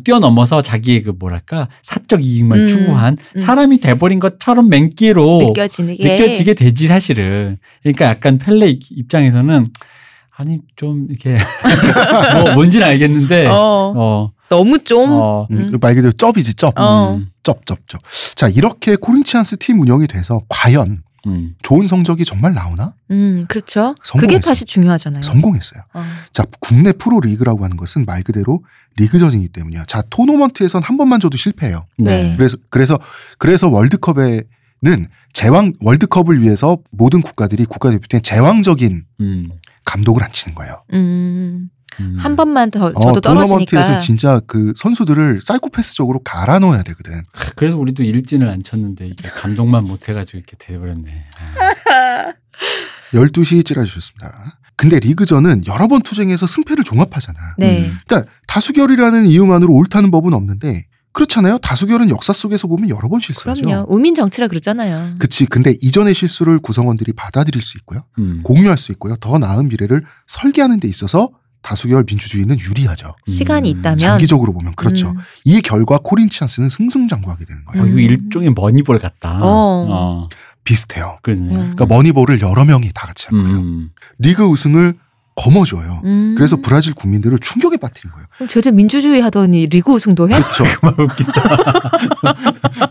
뛰어넘어서 자기의 그 뭐랄까 사적 이익만 음. 추구한 음. 사람이 돼버린 것처럼 맹기로 느껴지는 게 느껴지게 되지 사실은. 그러니까 약간 펠레 입- 입장에서는 아니 좀 이렇게 <laughs> 뭐 뭔지는 알겠는데 어, 어, 너무 좀 어, 음, 음. 말 그대로 쩝이지 쩝. 어. 음, 쩝, 쩝, 쩝. 자, 이렇게 코린치안스 팀 운영이 돼서 과연 음. 좋은 성적이 정말 나오나? 음, 그렇죠. 그게 성공했어요. 다시 중요하잖아요. 성공했어요. 어. 자, 국내 프로 리그라고 하는 것은 말 그대로 리그전이기 때문이야. 자, 토너먼트에선 한 번만 줘도 실패해요. 네. 그래서 그래서 그래서 월드컵에는 제왕 월드컵을 위해서 모든 국가들이 국가대표팀에 제왕적인 음, 감독을 안 치는 거예요. 음, 음. 한 번만 더 어, 저도 떨어지니까. 토너먼트에서 진짜 그 선수들을 사이코패스적으로 갈아 넣어야 되거든. 그래서 우리도 일진을 안 쳤는데 이게 감동만 못 해가지고 이렇게 돼버렸네. 아. <laughs> 12시 찔러주셨습니다. 근데 리그전은 여러 번 투쟁해서 승패를 종합하잖아. 네. 음. 그러니까 다수결이라는 이유만으로 옳다는 법은 없는데 그렇잖아요. 다수결은 역사 속에서 보면 여러 번 실수하죠. 그럼요. 우민 정치라 그러잖아요. 그치. 근데 이전의 실수를 구성원들이 받아들일 수 있고요. 음. 공유할 수 있고요. 더 나은 미래를 설계하는 데 있어서 다수결 민주주의는 유리하죠. 시간이 음. 있다면 장기적으로 보면 그렇죠. 음. 이 결과 코린치안스는 승승장구하게 되는 거예요. 어, 이거 음. 일종의 머니볼 같다. 어. 어. 비슷해요. 그러네. 음. 그러니까 머니볼을 여러 명이 다 같이 한 거예요. 음. 리그 우승을 거머쥐어요. 음. 그래서 브라질 국민들을 충격에 빠뜨린 거예요. 쟤들 민주주의 하더니 리그 우승도 해? 그렇죠. 정말 웃긴다.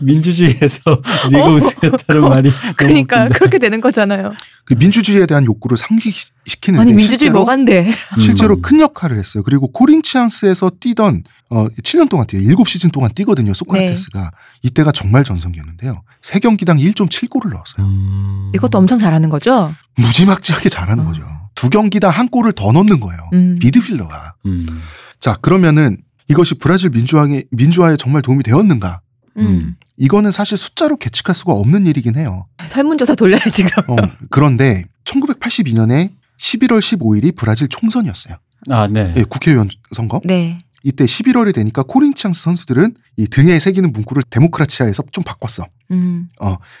<laughs> 민주주의에서 <laughs> 리그 어, 우승했다는. 말이 그러니까. 그렇게 되는 거잖아요. 그 민주주의에 대한 욕구를 상기시키는데 아니 민주주의 뭐가 안 돼? 실제로 음. 큰 역할을 했어요. 그리고 코린치안스에서 뛰던 어 7년 동안 뛰어요. 7시즌 동안 뛰거든요. 소크라테스가. 네. 이때가 정말 전성기였는데요. 세 경기당 1.7골을 넣었어요. 음. 이것도 엄청 잘하는 거죠? 무지막지하게 잘하는 어. 거죠. 두 경기당 한 골을 더 넣는 거예요. 음. 미드필더가. 음. 자, 그러면은 이것이 브라질 민주화에 민주화에 정말 도움이 되었는가? 음. 이거는 사실 숫자로 계측할 수가 없는 일이긴 해요. 설문조사 돌려야지 그럼. 어, 그런데 1982년에 11월 15일이 브라질 총선이었어요. 아, 네. 예, 국회의원 선거. 네. 이때 11월이 되니까 코린치앙스 선수들은 이 등에 새기는 문구를 데모크라치아에서 좀 바꿨어. 음.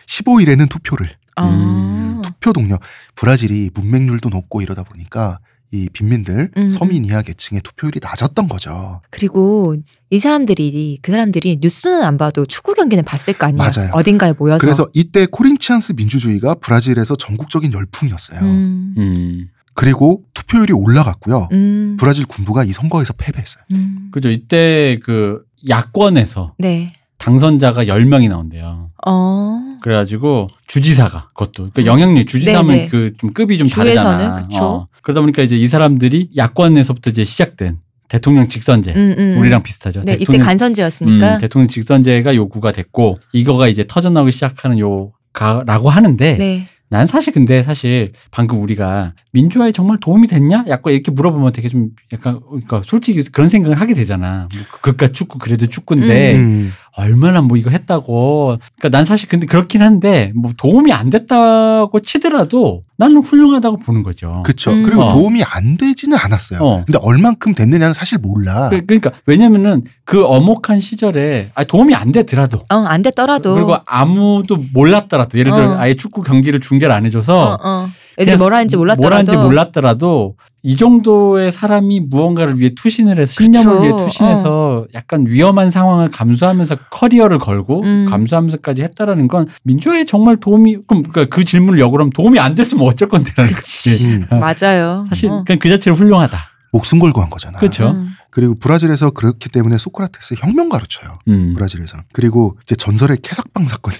15일에는 투표를. 아. 음. 투표 동료. 브라질이 문맹률도 높고 이러다 보니까 이 빈민들, 음, 서민 이하 계층의 투표율이 낮았던 거죠. 그리고 이 사람들이 그 사람들이 뉴스는 안 봐도 축구 경기는 봤을 거 아니에요. 맞아요. 어딘가에 모여서. 그래서 이때 코린치안스 민주주의가 브라질에서 전국적인 열풍이었어요. 음. 음. 그리고 투표율이 올라갔고요. 음. 브라질 군부가 이 선거에서 패배했어요. 음. 그죠. 이때 그 야권에서 네. 당선자가 10명이 나온대요. 어. 그래가지고 주지사가 그것도 그러니까 영향력 주지사면. 그 좀 급이 좀 주에서는 다르잖아. 그쵸. 어. 그러다 보니까 이제 이 사람들이 야권에서부터 이제 시작된 대통령 직선제 음, 음. 우리랑 비슷하죠. 네, 이때 대통령, 간선제였으니까. 음, 대통령 직선제가 요구가 됐고 이거가 이제 터져 나오기 시작하는 요가라고 하는데 네. 난 사실 근데 사실 방금 우리가 민주화에 정말 도움이 됐냐? 약간 이렇게 물어보면 되게 좀 약간 그러니까 솔직히 그런 생각을 하게 되잖아. 뭐 그깟 축구 그래도 축구인데 음. 얼마나 뭐 이거 했다고. 그러니까 난 사실 근데 그렇긴 한데 뭐 도움이 안 됐다고 치더라도 나는 훌륭하다고 보는 거죠. 그쵸. 음. 그리고 어. 도움이 안 되지는 않았어요. 어. 근데 얼만큼 됐느냐는 사실 몰라. 그- 그러니까 왜냐면은 그 어목한 시절에 아 도움이 안 되더라도 어, 안 됐더라도. 그리고 아무도 몰랐더라도 예를 들어 어. 아예 축구 경기를 중계를 안 해줘서 어, 어. 애들 그냥 뭘 하는지 몰랐더라도. 뭘 하는지 몰랐더라도 이 정도의 사람이 무언가를 위해 투신을 해서 신념을 그쵸. 위해 투신해서 약간 위험한 상황을 감수하면서 커리어를 걸고 음. 감수하면서까지 했다라는 건 민주화에 정말 도움이 그럼 그러니까 그 질문을 역으로 하면 도움이 안 됐으면 어쩔 건데라는 거지. 음. 맞아요. 사실 어. 그 자체로 훌륭하다. 목숨 걸고 한 거잖아. 그렇죠. 음. 그리고 브라질에서 그렇기 때문에 소크라테스 혁명가로 쳐요. 음. 브라질에서. 그리고 이제 전설의 캐삭방 사건이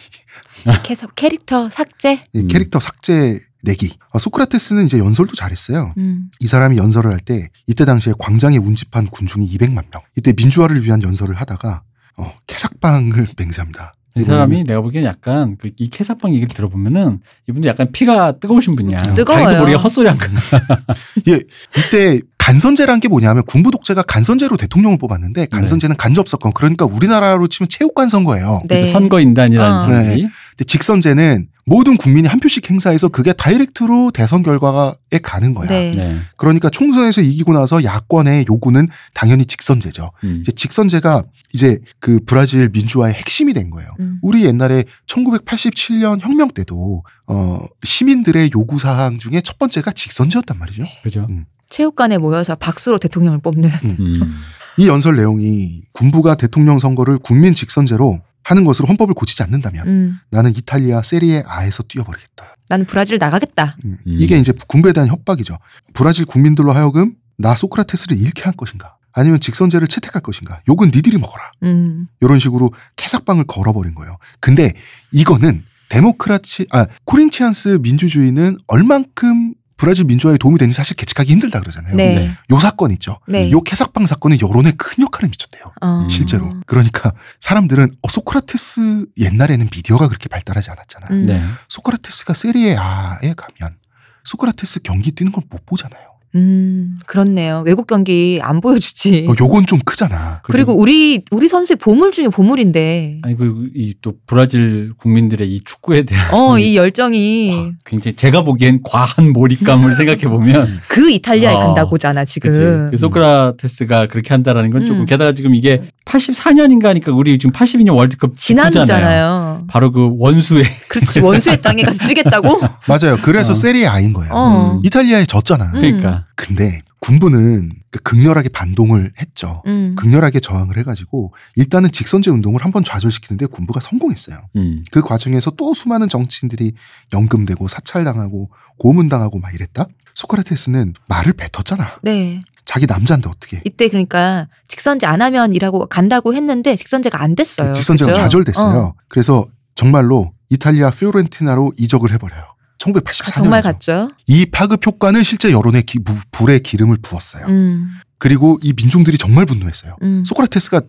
<laughs> 계속 캐릭터 삭제. 이 음. 캐릭터 삭제 내기. 아, 소크라테스는 이제 연설도 잘했어요. 음. 이 사람이 연설을 할 때 이때 당시에 광장에 운집한 군중이 200만 명. 이때 민주화를 위한 연설을 하다가 어, 캐삭방을 <laughs> 맹세합니다. 이 사람이 내가 보기엔 약간 그 이 캐사빵 얘기를 들어보면은 이분도 약간 피가 뜨거우신 분이야. 뜨거워요. 자기도 모르게 헛소리 한 거야. <laughs> 예, 이때 간선제란 게 뭐냐면 군부 독재가 간선제로 대통령을 뽑았는데 간선제는 간접 선거 그러니까 우리나라로 치면 체육관 선거예요. 네. 선거인단이라는 어. 사람들이 근데 직선제는 모든 국민이 한 표씩 행사해서 그게 다이렉트로 대선 결과에 가는 거야. 네. 네. 그러니까 총선에서 이기고 나서 야권의 요구는 당연히 직선제죠. 음. 이제 직선제가 이제 그 브라질 민주화의 핵심이 된 거예요. 음. 우리 옛날에 1987년 혁명 때도 어 시민들의 요구 사항 중에 첫 번째가 직선제였단 말이죠. 그죠. 체육관에 모여서 박수로 대통령을 뽑는. 음. 이 연설 내용이 군부가 대통령 선거를 국민 직선제로 하는 것으로 헌법을 고치지 않는다면 음. 나는 이탈리아 세리에 아에서 뛰어버리겠다. 나는 브라질 나가겠다. 음. 음. 이게 이제 군부에 대한 협박이죠. 브라질 국민들로 하여금 나 소크라테스를 잃게 할 것인가? 아니면 직선제를 채택할 것인가? 욕은 니들이 먹어라. 음. 이런 식으로 캐삭방을 걸어버린 거예요. 근데 이거는 데모크라치 아 코린치안스 민주주의는 얼만큼 브라질 민주화에 도움이 되는지 사실 계측하기 힘들다 그러잖아요. 네. 네. 요 사건 있죠. 네. 요 캐삭방 사건은 여론에 큰 역할을 미쳤대요. 어. 실제로. 그러니까 사람들은 어, 소크라테스 옛날에는 미디어가 그렇게 발달하지 않았잖아. 음. 네. 소크라테스가 세리에 A에 가면 소크라테스 경기 뛰는 걸 못 보잖아요. 음, 그렇네요. 외국 경기 안 보여주지. 어, 요건 좀 크잖아. 그리고 우리 우리 선수의 보물 중에 보물인데. 아니 그이또 브라질 국민들의 이 축구에 대한 어, 이 열정이 굉장히 제가 보기엔 과한 몰입감을 <laughs> 생각해 보면 그 이탈리아에 어, 간다고잖아 지금. 그치. 그 소크라테스가 그렇게 한다라는 건 조금 음. 게다가 지금 이게 84년인가 하니까 우리 지금 82년 월드컵. 지난주잖아요. 바로 그 원수의 그렇지 원수의 땅에 가서 뛰겠다고? <laughs> 맞아요. 그래서 어. 세리에 A인 거예요. 어. 음. 이탈리아에 졌잖아. 음. 그러니까 근데 군부는 그 극렬하게 반동을 했죠. 음. 극렬하게 저항을 해가지고 일단은 직선제 운동을 한번 좌절시키는데 군부가 성공했어요. 음. 그 과정에서 또 수많은 정치인들이 연금되고 사찰당하고 고문당하고 막 이랬다. 소크라테스는 말을 뱉었잖아. 네. 자기 남자인데 어떻게? 이때 그러니까 직선제 안 하면 일하고 간다고 했는데 직선제가 안 됐어요. 직선제가 그죠? 좌절됐어요. 어. 그래서 정말로 이탈리아 피오렌티나로 이적을 해버려요. 1984년. 아, 정말 갔죠. 이 파급 효과는 실제 여론의 기, 무- 불에 기름을 부었어요. 음. 그리고 이 민중들이 정말 분노했어요. 음. 소크라테스가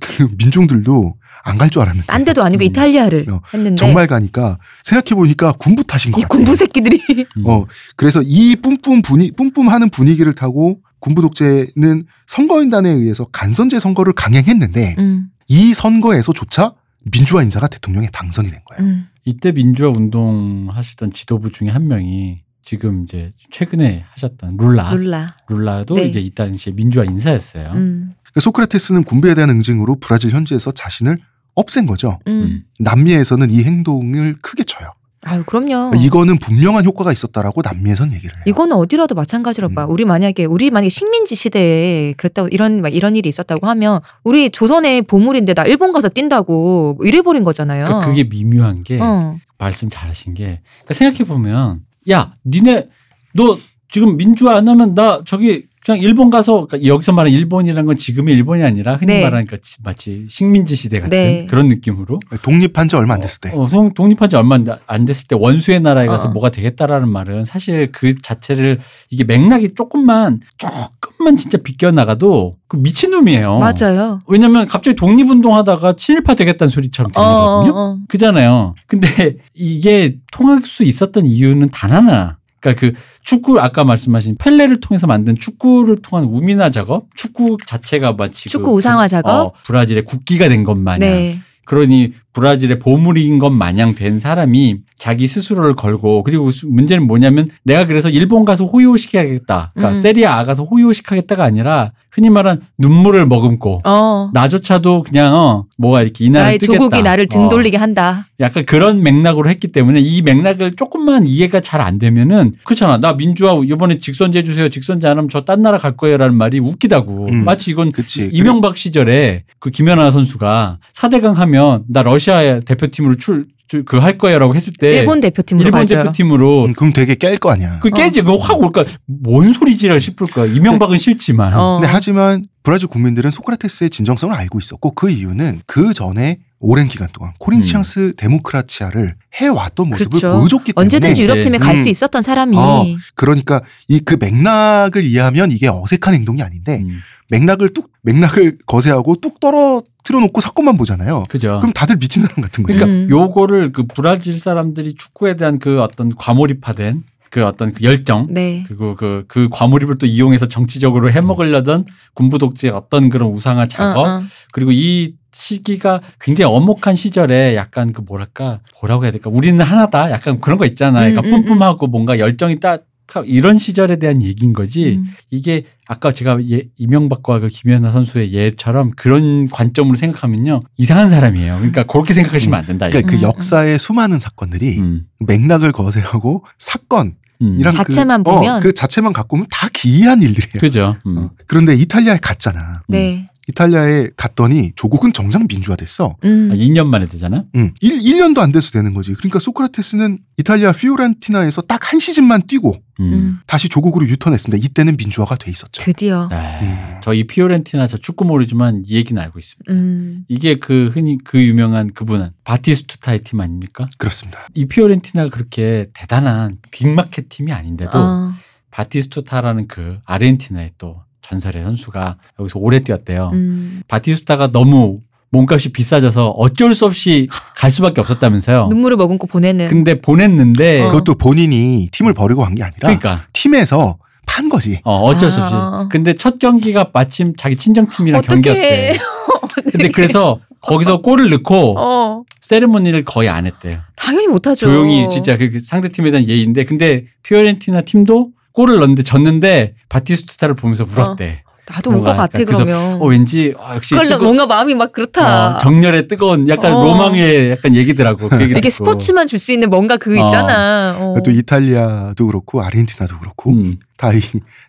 그 민중들도 안 갈 줄 알았는데. 딴 데도 아니고 음. 이탈리아를 어, 했는데 정말 가니까 생각해 보니까 군부 탓인 것이 같아요. 군부 새끼들이 음. 어 그래서 이 뿜뿜 분위 뿜뿜하는 분위기를 타고 군부 독재는 선거인단에 의해서 간선제 선거를 강행했는데 음. 이 선거에서조차 민주화 인사가 대통령에 당선이 된 거예요. 음. 이때 민주화 운동 하시던 지도부 중에 한 명이 지금 이제 최근에 하셨던 룰라 룰라. 룰라도 네. 이제 이 당시에 민주화 인사였어요. 음. 그러니까 소크라테스는 군부에 대한 응징으로 브라질 현지에서 자신을 없앤 거죠. 음. 음. 남미에서는 이 행동을 크게 쳐요. 아유 그럼요. 이거는 분명한 효과가 있었다라고 남미에선 얘기를 해요. 이거는 어디라도 마찬가지로 봐. 음. 우리 만약에 우리 만약에 식민지 시대에 그랬다고 이런 막 이런 일이 있었다고 하면 우리 조선의 보물인데 나 일본 가서 뛴다고 뭐 이래 버린 거잖아요. 그러니까 그게 미묘한 게 어. 말씀 잘하신 게 그러니까 생각해 보면 야 니네 너 지금 민주화 안 하면 나 저기 그냥 일본 가서 그러니까 여기서 말하는 일본이라는 건 지금의 일본이 아니라 흔히 네. 말하는 그 마치 식민지 시대 같은 네. 그런 느낌으로 독립한 지 얼마 안 됐을 때. 어, 성- 독립한 지 얼마 안- 안 됐을 때 원수의 나라에 가서 어. 뭐가 되겠다라는 말은 사실 그 자체를 이게 맥락이 조금만 조금만 진짜 비껴 나가도 그 미친놈이에요. 맞아요. 왜냐면 갑자기 독립운동 하다가 친일파 되겠다는 소리처럼 어, 어, 들리거든요. 어. 그잖아요. 근데 이게 통할 수 있었던 이유는 단 하나. 그러니까 그 축구 아까 말씀하신 펠레를 통해서 만든 축구를 통한 우민화 작업, 축구 자체가 마치 축구 그 우상화 부- 작업? 어, 브라질의 국기가 된 것 마냥. 네. 그러니 브라질의 보물인 것 마냥 된 사람이 자기 스스로를 걸고 그리고 수- 문제는 뭐냐면 내가 그래서 일본 가서 호요시켜야겠다. 그러니까 음. 세리아 가서 호요시켜야겠다가 아니라 흔히 말한 눈물을 머금고 어. 나조차도 그냥 어 뭐가 이렇게 이날을 나의 뜨겠다. 조국이 나를 등 어. 돌리게 한다. 약간 그런 맥락으로 했기 때문에 이 맥락을 조금만 이해가 잘 안 되면은 그렇잖아. 나 민주화 이번에 직선제 해주세요. 직선제 안 하면 저 딴 나라 갈 거예요라는 말이 웃기다고. 음. 마치 이건 그치. 이명박 시절에 그 김연아 선수가 4대강 하면 나 러시아 대표팀으로 출 그 할 거예요라고 했을 때 일본 대표팀으로 일본 가죠. 대표팀으로 음, 그럼 되게 깰 거 아니야. 그 깨지 그거 확 올까 뭔 소리지라 싶을 거야. 이명박은 싫지만. 어. 근데 하지만 브라질 국민들은 소크라테스의 진정성을 알고 있었고 그 이유는 그 전에 오랜 기간 동안 코린티앙스 데모크라치아를 해왔던 모습을 그렇죠. 보여줬기 때문에 언제든지. 유럽팀에 갈수 음. 있었던 사람이 어. 그러니까 이 그 맥락을 이해하면 이게 어색한 행동이 아닌데 음, 맥락을 뚝 맥락을 거세하고 뚝 떨어뜨려 놓고 사건만 보잖아요. 그죠. 그럼 다들 미친 사람 같은 거죠. 그러니까 음. 요거를 그 브라질 사람들이 축구에 대한 그 어떤 과몰입화된 그 어떤 그 열정 네. 그리고 그, 그 과몰입을 또 이용해서 정치적으로 해먹으려던 군부 독재의 어떤 그런 우상화 작업 어, 어. 그리고 이 시기가 굉장히 엄혹한 시절에 약간 그 뭐랄까 뭐라고 해야 될까 우리는 하나다 약간 그런 거 있잖아요. 그러니까 음, 음, 뿜뿜하고 뭔가 열정이 딱 이런 시절에 대한 얘기인 거지. 음. 이게 아까 제가 예, 이명박과 그 김연아 선수의 예처럼 그런 관점으로 생각하면요 이상한 사람이에요. 그러니까 그렇게 생각하시면 안 된다. 그러니까 그 음, 역사의 수많은 사건들이 음, 맥락을 거세하고 사건이랑 음. 자체만 그, 보면? 어, 그 자체만 갖고 오면 다 기이한 일들이에요. 그죠. 음. 어. 그런데 이탈리아에 갔잖아. 네. 이탈리아에 갔더니 조국은 정작 민주화됐어. 음. 아, 2년 만에 되잖아. 응. 1, 1년도 안 돼서 되는 거지. 그러니까 소크라테스는 이탈리아 피오렌티나에서 딱 한 시즌만 뛰고 음. 음. 다시 조국으로 유턴했습니다. 이때는 민주화가 돼 있었죠. 드디어. 네. 저이 피오렌티나 저 축구 모르지만 이 얘기는 알고 있습니다. 음. 이게 그 흔히 그 유명한 그분은 바티스투타의 팀 아닙니까? 그렇습니다. 이 피오렌티나가 그렇게 대단한 빅마켓 팀이 아닌데도 어. 바티스투타라는 그 아르헨티나의 또 전설의 선수가 여기서 오래 뛰었대요. 음. 바티스투타가 너무 몸값이 비싸져서 어쩔 수 없이 갈 수밖에 없었다면서요. 눈물을 머금고 보내는. 근데 보냈는데 어. 그것도 본인이 팀을 버리고 간 게 아니라 그러니까 팀에서 판 거지. 어, 어쩔 수 없이. 아. 근데 첫 경기가 마침 자기 친정팀이랑. 경기였대. <laughs> 근데 그래서 거기서 골을 넣고 어. 세레모니를 거의 안 했대요. 당연히 못하죠. 조용히 진짜 그 상대 팀에 대한 예의인데 근데 피오렌티나 팀도 골을 넣는데 졌는데 바티스투타를 보면서 울었대. 나도 올 것 같아 그러면. 어 왠지 어, 역시 그걸 뜨거, 뭔가 마음이 막 그렇다. 어, 정열의 뜨거운 약간 어. 로망의 약간 얘기더라고. 그 얘기 이게. 스포츠만 줄 수 있는 뭔가 그 어. 있잖아. 어. 또 이탈리아도 그렇고 아르헨티나도 그렇고 음. 다이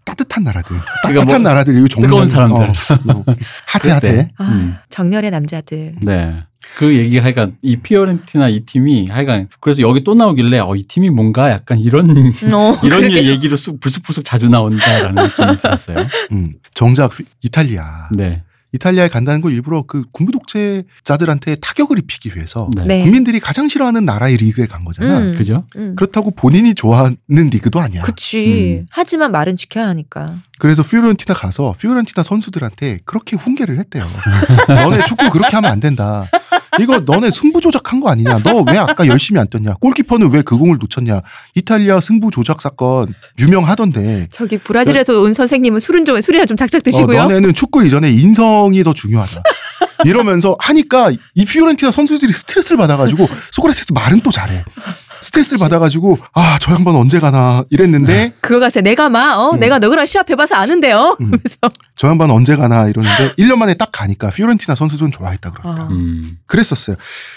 따뜻한 나라들, 그러니까 따뜻한 뭐 나라들, 이 정렬- 뜨거운 사람들. 어, 뭐 그때. 핫해. 아, 음. 정열의 남자들. 네. 그 얘기가 하여간 이 피오렌티나 이 팀이 하여간 그래서 여기 또 나오길래 어 이 팀이 뭔가 약간 이런 <laughs> 어, 이런 그러게. 얘기로 쑥 불쑥불쑥 자주 나온다라는 느낌이 들었어요. 음, 정작 이탈리아, 네. 이탈리아에 간다는 걸 일부러 그 군부 독재자들한테 타격을 입히기 위해서 네. 네. 국민들이 가장 싫어하는 나라의 리그에 간 거잖아. 음. 그죠? 음. 그렇다고 본인이 좋아하는 리그도 아니야. 그치. 음. 하지만 말은 지켜야 하니까. 그래서 피오렌티나 가서 피오렌티나 선수들한테 그렇게 훈계를 했대요. <laughs> 너네 축구 그렇게 하면 안 된다. 이거 너네 승부 조작한 거 아니냐? 너 왜 아까 열심히 안 뛰었냐? 골키퍼는 왜 그 공을 놓쳤냐? 이탈리아 승부 조작 사건 유명하던데. 저기 브라질에서 온 선생님은 술은 좀 술이나 좀 작작 어, 드시고요. 너네는 축구 이전에 인성이 더 중요하다. 이러면서 하니까 이 피오렌티나 선수들이 스트레스를 받아가지고 소크라테스 말은 또 잘해. 스트레스를 받아가지고 아 저 양반 언제 가나 이랬는데 그거 같아. 내가 막 어, 음. 내가 너랑 시합해봐서 아는데요. 음. 그래서 저 양반 언제 가나 이러는데 1년 만에 딱 가니까 피오렌티나 선수들은 좋아했다 그럽니다. 어. 음. 그랬었어요.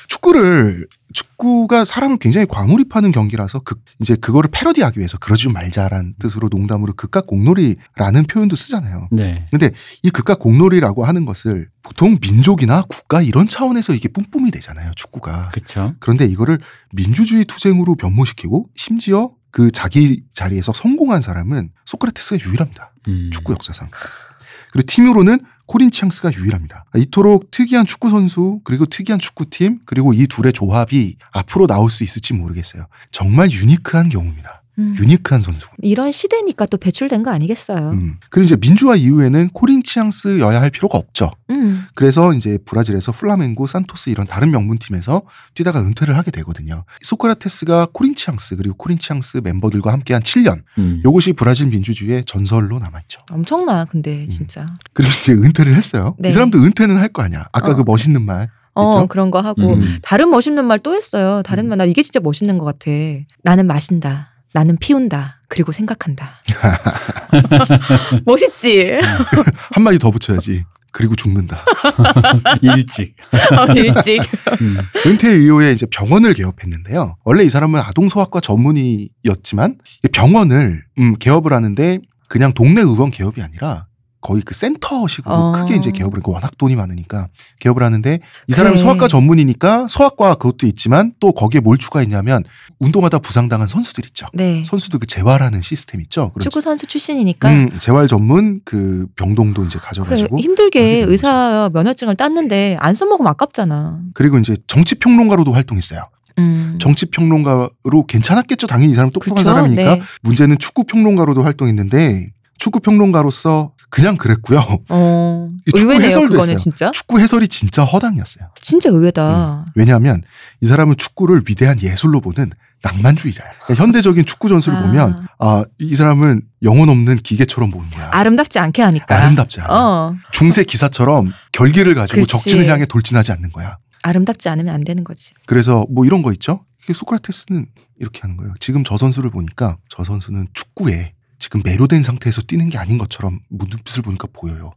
축구를 축구가 사람을 굉장히 과몰입하는 경기라서 그 이제 그거를 패러디하기 위해서 그러지 말자라는 뜻으로 농담으로 극각 공놀이라는 표현도 쓰잖아요. 네. 근데 이 극각 공놀이라고 하는 것을 보통 민족이나 국가 이런 차원에서 이게 뿜뿜이 되잖아요. 축구가. 그렇죠. 그런데 이거를 민주주의 투쟁으로 변모시키고 심지어 그 자기 자리에서 성공한 사람은 소크라테스가 유일합니다. 음. 축구 역사상. 그리고 팀으로는 코린치앙스가 유일합니다. 이토록 특이한 축구 선수 그리고 특이한 축구팀 그리고 이 둘의 조합이 앞으로 나올 수 있을지 모르겠어요. 정말 유니크한 경우입니다. 음. 유니크한 선수. 이런 시대니까 또 배출된 거 아니겠어요. 음. 그리고 이제 민주화 이후에는 코린 치앙스여야 할 필요가 없죠. 음. 그래서 이제 브라질에서 플라멩고, 산토스 이런 다른 명문 팀에서 뛰다가 은퇴를 하게 되거든요. 소크라테스가 코린 치앙스 그리고 코린 치앙스 멤버들과 함께한 7년. 음. 요것이 브라질 민주주의의 전설로 남아있죠. 엄청나 근데 진짜. 그리고 이제 은퇴를 했어요. 네. 이 사람도 은퇴는 할 거 아니야. 아까 어. 그 멋있는 말. 어 그쵸? 그런 거 하고 음. 다른 멋있는 말 또 했어요. 다른 음. 말나 이게 진짜 멋있는 것 같아. 나는 마신다. 나는 피운다. 그리고 생각한다. <laughs> 멋있지. 한마디 더 붙여야지. 그리고 죽는다. <laughs> 일찍. 어, 일찍. 음. 은퇴 이후에 이제 병원을 개업했는데요. 원래 이 사람은 아동소아과 전문의였지만 이 병원을 음, 개업을 하는데 그냥 동네 의원 개업이 아니라 거의 그 센터식으로 어. 크게 이제 개업을 했고 워낙 돈이 많으니까 개업을 하는데 이 사람은 그래. 소아과 전문이니까 소아과 그것도 있지만 또 거기에 뭘 추가했냐면 운동하다 부상당한 선수들 있죠. 네. 선수들 그 재활하는 시스템 있죠. 축구 선수 출신이니까 음, 재활 전문 그 병동도 이제 그래, 가져가지고 힘들게 하게 된 의사 면허증을 땄는데 안 써먹으면 아깝잖아. 그리고 이제 정치 평론가로도 활동했어요. 음. 정치 평론가로 괜찮았겠죠. 당연히 이 사람 똑똑한 그쵸? 사람이니까. 네. 문제는 축구 평론가로도 활동했는데 축구 평론가로서 그냥 그랬고요. 어, 이 축구 의외네요. 해설도 했어요. 진짜. 축구 해설이 진짜 허당이었어요. 진짜 의외다. 왜냐하면 이 사람은 축구를 위대한 예술로 보는 낭만주의자야. 그러니까 현대적인 축구 전술을 아. 보면 아, 이 사람은 영혼 없는 기계처럼 보는 거야. 아름답지 않게 하니까. 아름답지 않아. 어. 중세 기사처럼 결기를 가지고 그치. 적진을 향해 돌진하지 않는 거야. 아름답지 않으면 안 되는 거지. 그래서 뭐 이런 거 있죠. 소크라테스는 이렇게 하는 거예요. 지금 저 선수를 보니까 저 선수는 축구에 지금 매료된 상태에서 뛰는 게 아닌 것처럼 눈빛을 보니까 보여요.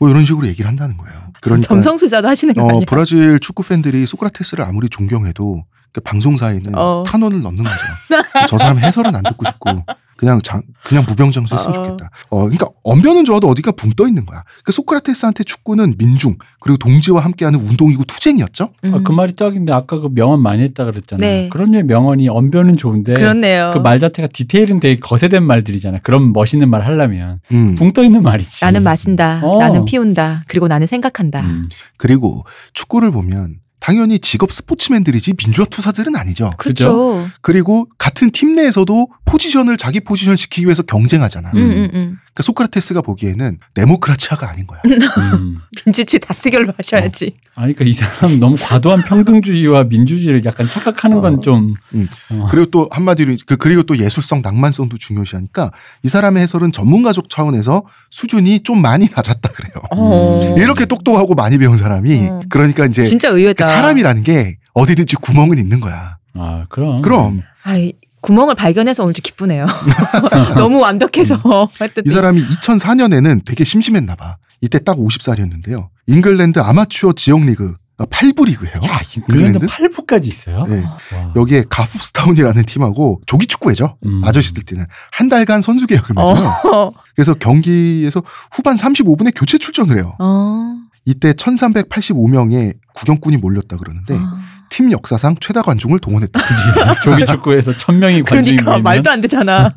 뭐 이런 식으로 얘기를 한다는 거예요. 그러니까 <laughs> 정성수자도 하시는 거 어? 브라질 축구 팬들이 소크라테스를 아무리 존경해도 그 방송사에는 어. 탄원을 넣는 거죠. <laughs> 저 사람 해설은 안 듣고 싶고 그냥 장, 그냥 무병장수 했으면 어. 좋겠다. 어, 그러니까 언변은 좋아도 어디가 붕 떠 있는 거야. 그 소크라테스한테 축구는 민중 그리고 동지와 함께하는 운동이고 투쟁이었죠. 음. 아, 그 말이 딱인데 아까 그 명언 많이 했다 그랬잖아요. 네. 그런 류의 명언이 언변은 좋은데 그렇네요. 그 말 자체가 디테일은 되게 거세된 말들이잖아. 그런 멋있는 말 하려면 음. 붕떠 있는 말이지. 나는 마신다. 어. 나는 피운다. 그리고 나는 생각한다. 음. 그리고 축구를 보면 당연히 직업 스포츠맨들이지 민주화 투사들은 아니죠. 그렇죠. 그리고 같은 팀 내에서도 포지션을 자기 포지션 시키기 위해서 경쟁하잖아. 음, 음, 음. 그러니까 소크라테스가 보기에는 데모크라치아가 아닌 거야. <laughs> 음. 민주주의 다스결로 하셔야지. 아니 그러니까 이 사람 너무 과도한 평등주의와 민주주의를 약간 착각하는 건 좀. 음. 어. 그리고 또 한마디로 그 그리고 또 예술성 낭만성도 중요시하니까 이 사람의 해설은 전문가적 차원에서 수준이 좀 많이 낮았다 그래요. 어. 이렇게 똑똑하고 많이 배운 사람이 어. 그러니까 이제 진짜 그 의외다. 사람이라는 게 어디든지 구멍은 있는 거야. 아 그럼. 그럼 아이, 구멍을 발견해서 오늘 좀 기쁘네요. <laughs> 너무 완벽해서. <laughs> 하여튼 이 사람이 2004년에는 되게 심심했나 봐. 이때 딱 50살이었는데요. 잉글랜드 아마추어 지역 리그 8부 리그예요. 야 잉글랜드 잉글랜드? 8부까지 있어요. 네. 와. 여기에 가포스타운이라는 팀하고 조기 축구회죠. 음. 아저씨들 뛰는 한 달간 선수 계약을 맺어요. 어. <laughs> 그래서 경기에서 후반 35분에 교체 출전을 해요. 어. 이때 1385명의 구경꾼이 몰렸다 그러는데 어. 팀 역사상 최다 관중을 동원했다. <laughs> 조기 축구에서 천 명이 관중이 그러니까 모이면 말도 안 되잖아.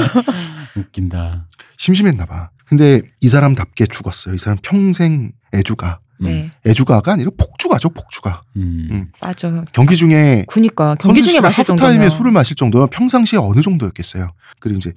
<laughs> 웃긴다. 심심했나 봐. 근데 이 사람답게 죽었어요. 이 사람 평생 애주가. 음. 네. 애주가가 아니라 폭주가죠, 폭주가. 음. 음. 맞아. 경기 중에 그니까 경기 중에 마실 하프타임에 정도면 술을 마실 정도면 평상시에 어느 정도였겠어요. 그리고 이제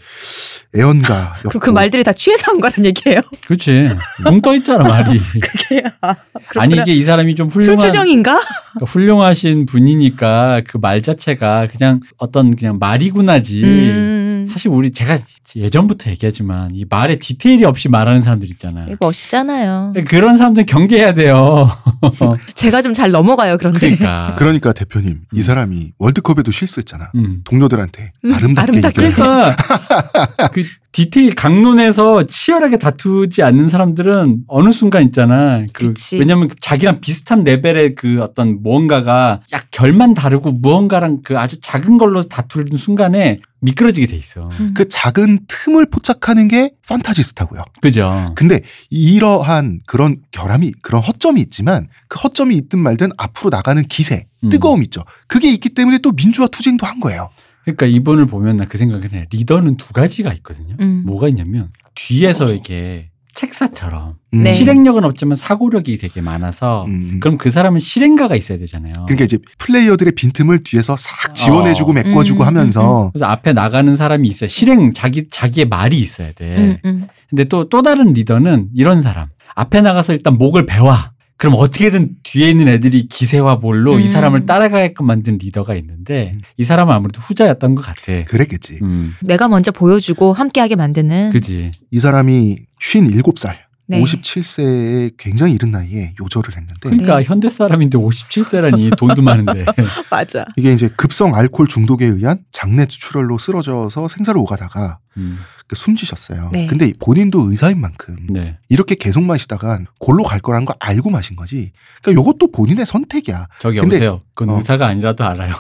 애언가 그럼 그 말들이 다 취해서 한 거란 얘기예요. <laughs> 그렇지. 붕떠 있잖아 말이. <laughs> 그게 아, 아니. 이게 이 사람이 좀 훌륭한 술주정인가? 그러니까 훌륭하신 분이니까 그 말 자체가 그냥 어떤 그냥 말이구나지. 음. 사실 우리 제가 예전부터 얘기하지만 이 말에 디테일이 없이 말하는 사람들 있잖아. 멋있잖아요. 그런 사람들 경계해야 돼요. <laughs> 제가 좀 잘 넘어가요. 그런데 그러니까. 그러니까 대표님 이 음. 사람이 월드컵에도 실수했잖아. 음. 동료들한테 음, 아름답게 아름답게. 그러니까 <laughs> 그 디테일 강론에서 치열하게 다투지 않는 사람들은 어느 순간 있잖아. 그. 왜냐면 자기랑 비슷한 레벨의 그 어떤 무언가가 약 결만 다르고 무언가랑 그 아주 작은 걸로 다투는 순간에 미끄러지게 돼 있어. 음. 그 작은 틈을 포착하는 게 판타지스타고요. 그죠? 근데 이러한 그런 결함이 그런 허점이 있지만 그 허점이 있든 말든 앞으로 나가는 기세, 음. 뜨거움 있죠. 그게 있기 때문에 또 민주화 투쟁도 한 거예요. 그러니까 이분을 보면 나 그 생각을 해. 리더는 두 가지가 있거든요. 음. 뭐가 있냐면 뒤에서 이렇게 책사처럼 음. 네. 실행력은 없지만 사고력이 되게 많아서 음. 그럼 그 사람은 실행가가 있어야 되잖아요. 그러니까 이제 플레이어들의 빈틈을 뒤에서 싹 지원해주고 어. 메꿔주고 음, 하면서 그래서 앞에 나가는 사람이 있어요. 실행 자기 자기의 말이 있어야 돼. 음, 음. 근데 또또 다른 리더는 이런 사람. 앞에 나가서 일단 목을 베워. 그럼 어떻게든 뒤에 있는 애들이 기세와 이 음. 사람을 따라가게끔 만든 리더가 있는데 음. 이 사람은 아무래도 후자였던 것 같아. 그랬겠지. 음, 내가 먼저 보여주고 함께하게 만드는. 그지. 이 사람이 57살, 네. 57세에 굉장히 이른 나이에 요절을 했는데 그러니까 현대 사람인데 57세라니 돈도 많은데. <laughs> 맞아. 이게 이제 급성 알코올 중독에 의한 장내 출혈로 쓰러져서 생사를 오가다가 음, 그 숨지셨어요. 네. 근데 본인도 의사인 만큼 네. 이렇게 계속 마시다간 골로 갈 거라는 거 알고 마신 거지. 그러니까 이것도 본인의 선택이야. 저기 근데- 여보세요. 그건 어. 의사가 아니라도 알아요.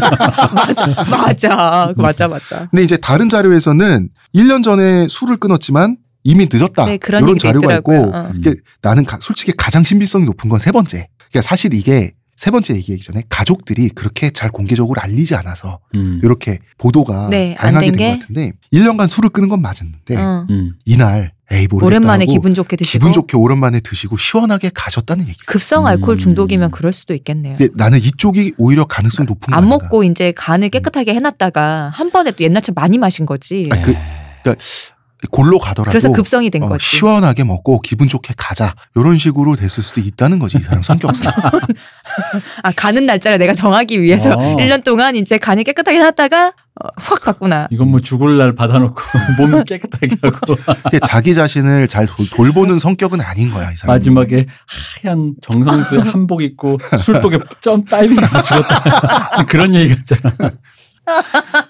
맞아. 맞아. 맞아. 맞아. 근데 이제 다른 자료에서는 1년 전에 술을 끊었지만 이미 늦었다. 네, 그런 이런 자료가 있더라고요. 있고 어. 이게 나는 가- 솔직히 가장 신빙성이 높은 건 세 번째. 그러니까 사실 이게 세 번째 얘기하기 전에 가족들이 그렇게 잘 공개적으로 알리지 않아서 음, 이렇게 보도가 네, 다양하게 된 게? 것 같은데 1년간 술을 끊은 건 맞았는데 어. 음. 이날 에이 오랜만에 기분 좋게 드시고. 기분 좋게 오랜만에 드시고 시원하게 가셨다는 얘기. 급성 알코올 음. 중독이면 그럴 수도 있겠네요. 근데 나는 이쪽이 오히려 가능성 높은 거안 아닌가. 먹고 이제 간을 깨끗하게 해놨다가 한 번에 또 옛날처럼 많이 마신 거지. 아니, 그- 골로 가더라도 그래서 급성이 된 어, 거지. 시원하게 먹고 기분 좋게 가자 이런 식으로 됐을 수도 있다는 거지 이 사람 성격상. <laughs> 아 가는 날짜를 내가 정하기 위해서 어. 1년 동안 이제 간이 깨끗하게 해놨다가 어, 확 갔구나. 이건 뭐 죽을 날 받아놓고 <laughs> 몸 깨끗하게 하고 자기 자신을 잘 돌- 돌보는 성격은 아닌 거야 이 사람. 마지막에 하얀 정성수에 한복 입고 술독에 점 다이빙해서 죽었다. <laughs> 그런 얘기 같잖아.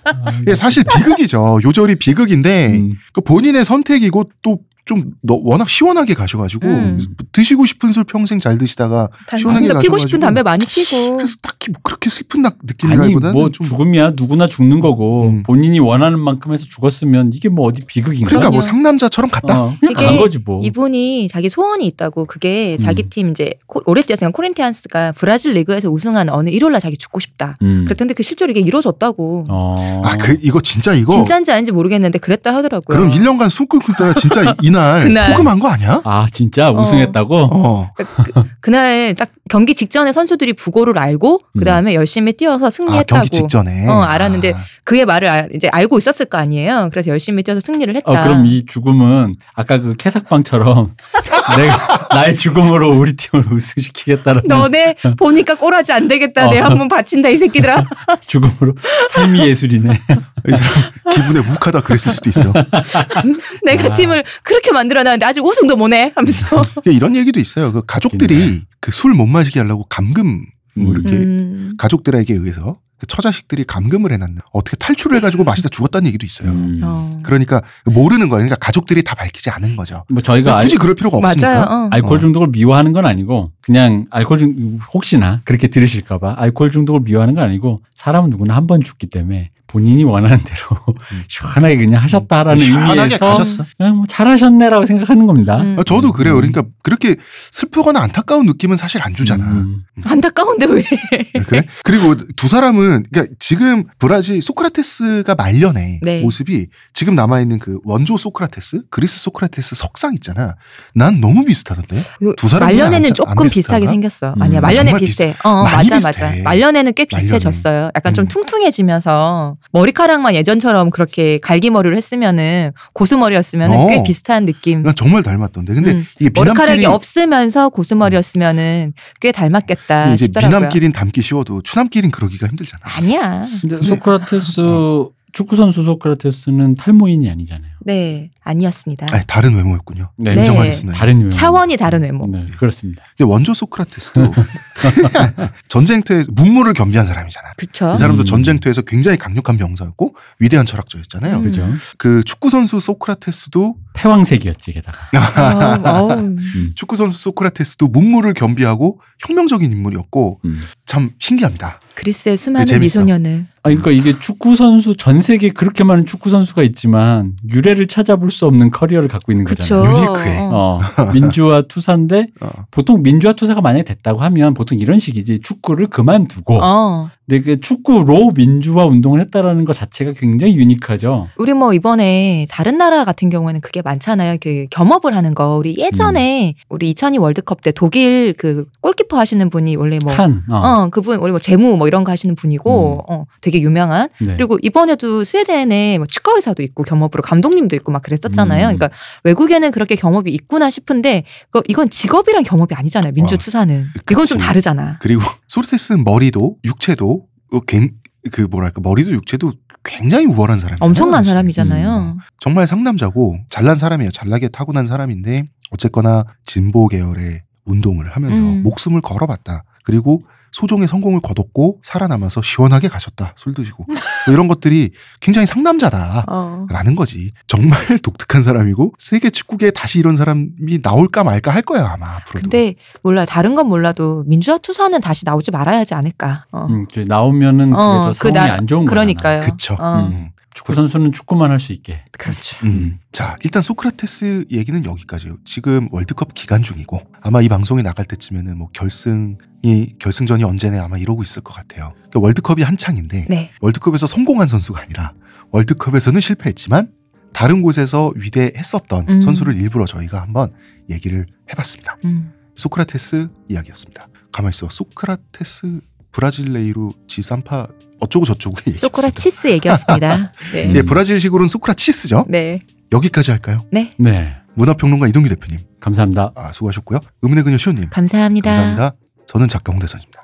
아, 이게 사실 비극이죠. 요절이 비극인데 음. 그 본인의 선택이고 또 좀 워낙 시원하게 가셔가지고 음. 드시고 싶은 술 평생 잘 드시다가 단- 시원하게 피고 가셔가지고 싶은 담배 많이 피고. 그래서 딱히 뭐 그렇게 슬픈 나- 아니 느낌이라기보다는 뭐좀 죽음이야 누구나 죽는 거고 음. 본인이 원하는 만큼 해서 죽었으면 이게 뭐 어디 비극인가? 그러니까 뭐. 상남자처럼 갔다. 어, 그냥 이게 간 거지 뭐. 이분이 자기 소원이 있다고 그게 자기 음. 팀 이제 뛰었으니까 코린티안스가 브라질 리그에서 우승한 어느 일요일날 자기 죽고 싶다. 음. 그랬던데 그 실제로 이게 이루어졌다고. 어. 아그 이거 진짜 이거 진짜인지 아닌지 모르겠는데 그랬다 하더라고요. 그럼 1년간 숨 끊고 있다가 진짜 이- 이날 그날. 포금한 거 아니야? 아 진짜 우승했다고? 어. 그날 딱 경기 직전에 선수들이 부고를 알고 그 다음에 열심히 뛰어서 아, 승리했다고. 경기 직전에. 어, 알았는데 아. 그의 말을 알- 이제 알고 있었을 거 아니에요. 그래서 열심히 뛰어서 승리를 했다. 어, 그럼 이 죽음은 아까 그 캐삭방처럼 <laughs> 내가 나의 죽음으로 우리 팀을 우승시키겠다는 너네 보니까 꼬라지 안 되겠다. 내 어. 한번 바친다 이 새끼들아. <laughs> 죽음으로 삶이 예술이네. 이 사람 기분에 욱하다 그랬을 수도 있어. <laughs> 내가 아. 팀을 그렇게 만들어놨는데 아직 우승도 못해 하면서. 그러니까 이런 얘기도 있어요. 그 가족들이 그 술 못 마시게 하려고 감금 뭐 음. 이렇게 음. 가족들에게 의해서 그 처자식들이 감금을 해놨는 어떻게 탈출을 해가지고 마시다 죽었다는 얘기도 있어요. 음. 어. 그러니까 모르는 거예요. 그러니까 가족들이 다 밝히지 않은 거죠. 뭐 저희가 알, 굳이 그럴 필요가 없으니까. 어. 알코올 어. 중독을 미워하는 건 아니고 그냥 알코올 중 혹시나 그렇게 들으실까봐 알코올 중독을 미워하는 건 아니고 사람은 누구나 한 번 죽기 때문에 본인이 원하는 대로 시원하게 그냥 하셨다라는 음. 시원하게 의미에서 가셨어. 그냥 뭐 잘하셨네라고 생각하는 겁니다. 음. 아, 저도 그래요. 음. 그러니까 그렇게 슬프거나 안타까운 느낌은 사실 안 주잖아. 음. 안타까운데 왜? 아, 그래? 그리고 두 사람은 그러니까 지금 브라질 소크라테스가 말년에 네. 모습이 지금 남아 있는 그 원조 소크라테스, 그리스 소크라테스 석상 있잖아. 난 너무 비슷하던데. 요- 두 사람이 말년에는 안- 조금 안 비슷하게? 생겼어. 음. 아니야 아, 말년에 정말 비슷해. 어 맞아 비슷해. 맞아. 말년에는 꽤. 비슷해졌어요. 약간 좀 음. 퉁퉁해지면서 머리카락만 예전처럼 그렇게 갈기머리를 했으면은 고수머리였으면 어. 꽤 비슷한 느낌. 난 정말 닮았던데. 근데 음. 이게 머리카락이 없으면서 고수머리였으면은 꽤 닮았겠다 이제 싶더라고요. 미남끼린 닮기 쉬워도 추남끼린 그러기가 힘들잖아. 아니야. 근데 소크라테스 축구 선수 소크라테스는 탈모인이 아니잖아요. 네 아니었습니다. 아니, 다른 외모였군요. 네. 인정하겠습니다. 다른 외모. 차원이 다른 외모. 네, 그렇습니다. 근데 원조 소크라테스도 <laughs> 전쟁터에 문무를 겸비한 사람이잖아. 그쵸? 이 사람도 음. 전쟁터에서 굉장히 강력한 명사였고 위대한 철학자였잖아요. 음. 그죠? 그 축구 선수 소크라테스도 패왕색이었지 게다가. <laughs> 어. 음. 축구 선수 소크라테스도 문무를 겸비하고 혁명적인 인물이었고 음. 참 신기합니다. 그리스의 수많은. 미소년을 아, 그러니까 이게 축구 선수 전 세계에 그렇게 많은 축구 선수가 있지만 유래를 찾아볼 수 없는 커리어를 갖고 있는 그쵸? 거잖아요. 유니크해. 어. 어, 민주화 투사인데 어. 보통 민주화 투사가 만약에 됐다고 하면 보통 이런 식이지 축구를 그만두고 어. 근데 그 축구로 민주화 운동을 했다라는 것 자체가 굉장히 유니크하죠. 우리 뭐 이번에 다른 나라 같은 경우에는 그게 많잖아요. 그 겸업을 하는 거. 우리 예전에 음. 우리 2002 월드컵 때 독일 그 골키퍼 하시는 분이 원래 뭐 칸. 어. 어, 그분 원래 뭐 재무 뭐 이런 거 하시는 분이고 어, 되게 유명한 네. 그리고 이번에도 스웨덴에 뭐 의사도 있고 겸업으로 감독님도 있고 막 그랬었잖아요. 음. 그러니까 외국에는 그렇게 겸업이 있구나 싶은데 그 이건 직업이란 겸업이 아니잖아요. 민주 와, 투사는 이건 좀. 다르잖아. 그리고 소크라테스는 머리도 육체도 그 뭐랄까 머리도 육체도 굉장히 우월한 사람이에요. 엄청난 사람이잖아요. 정말 상남자고 잘난 사람이에요. 잘나게 타고난 사람인데 어쨌거나 진보 계열의 운동을 하면서 음. 목숨을 걸어봤다. 그리고 소종의 성공을 거뒀고 살아남아서 시원하게 가셨다. 술 드시고 뭐 이런 것들이 굉장히 상남자다. 어. 라는 거지. 정말 <laughs> 독특한 사람이고 세계 축구계에 다시 이런 사람이 나올까 말까 할 거야 아마 앞으로도. 근데 몰라 다른 건 몰라도 민주화 투사는 다시 나오지 말아야 하지 않을까. 어. 음, 나오면은 그게 어, 더그 상황이 나- 안 좋은 거야. 그러니까요. 그쵸. 어. 음. 축구 선수는 축구만 할 수 있게. 그렇죠. 음. 자, 일단 소크라테스 얘기는 여기까지예요. 지금 월드컵 기간 중이고 아마 이 방송이 나갈 때쯤에는 뭐 결승이 결승전이 언제네 아마 이러고 있을 것 같아요. 그러니까 월드컵이 한창인데 네. 월드컵에서 성공한 선수가 아니라 월드컵에서는 실패했지만 다른 곳에서 위대했었던 음. 선수를 일부러 저희가 한번 얘기를 해봤습니다. 음. 소크라테스 이야기였습니다. 가만 있어. 소크라테스 브라질레이로 지산파 어쩌고 저쩌고 얘기했습니다. 소크라치스 얘기였습니다. <laughs> 네. 음. 예, 브라질식으로는 소크라치스죠. 네. 여기까지 할까요? 네. 네. 문화평론가 이동규 대표님 감사합니다. 아, 수고하셨고요. 의문의 그녀 시호님 감사합니다. 감사합니다. 저는 작가 홍대선입니다.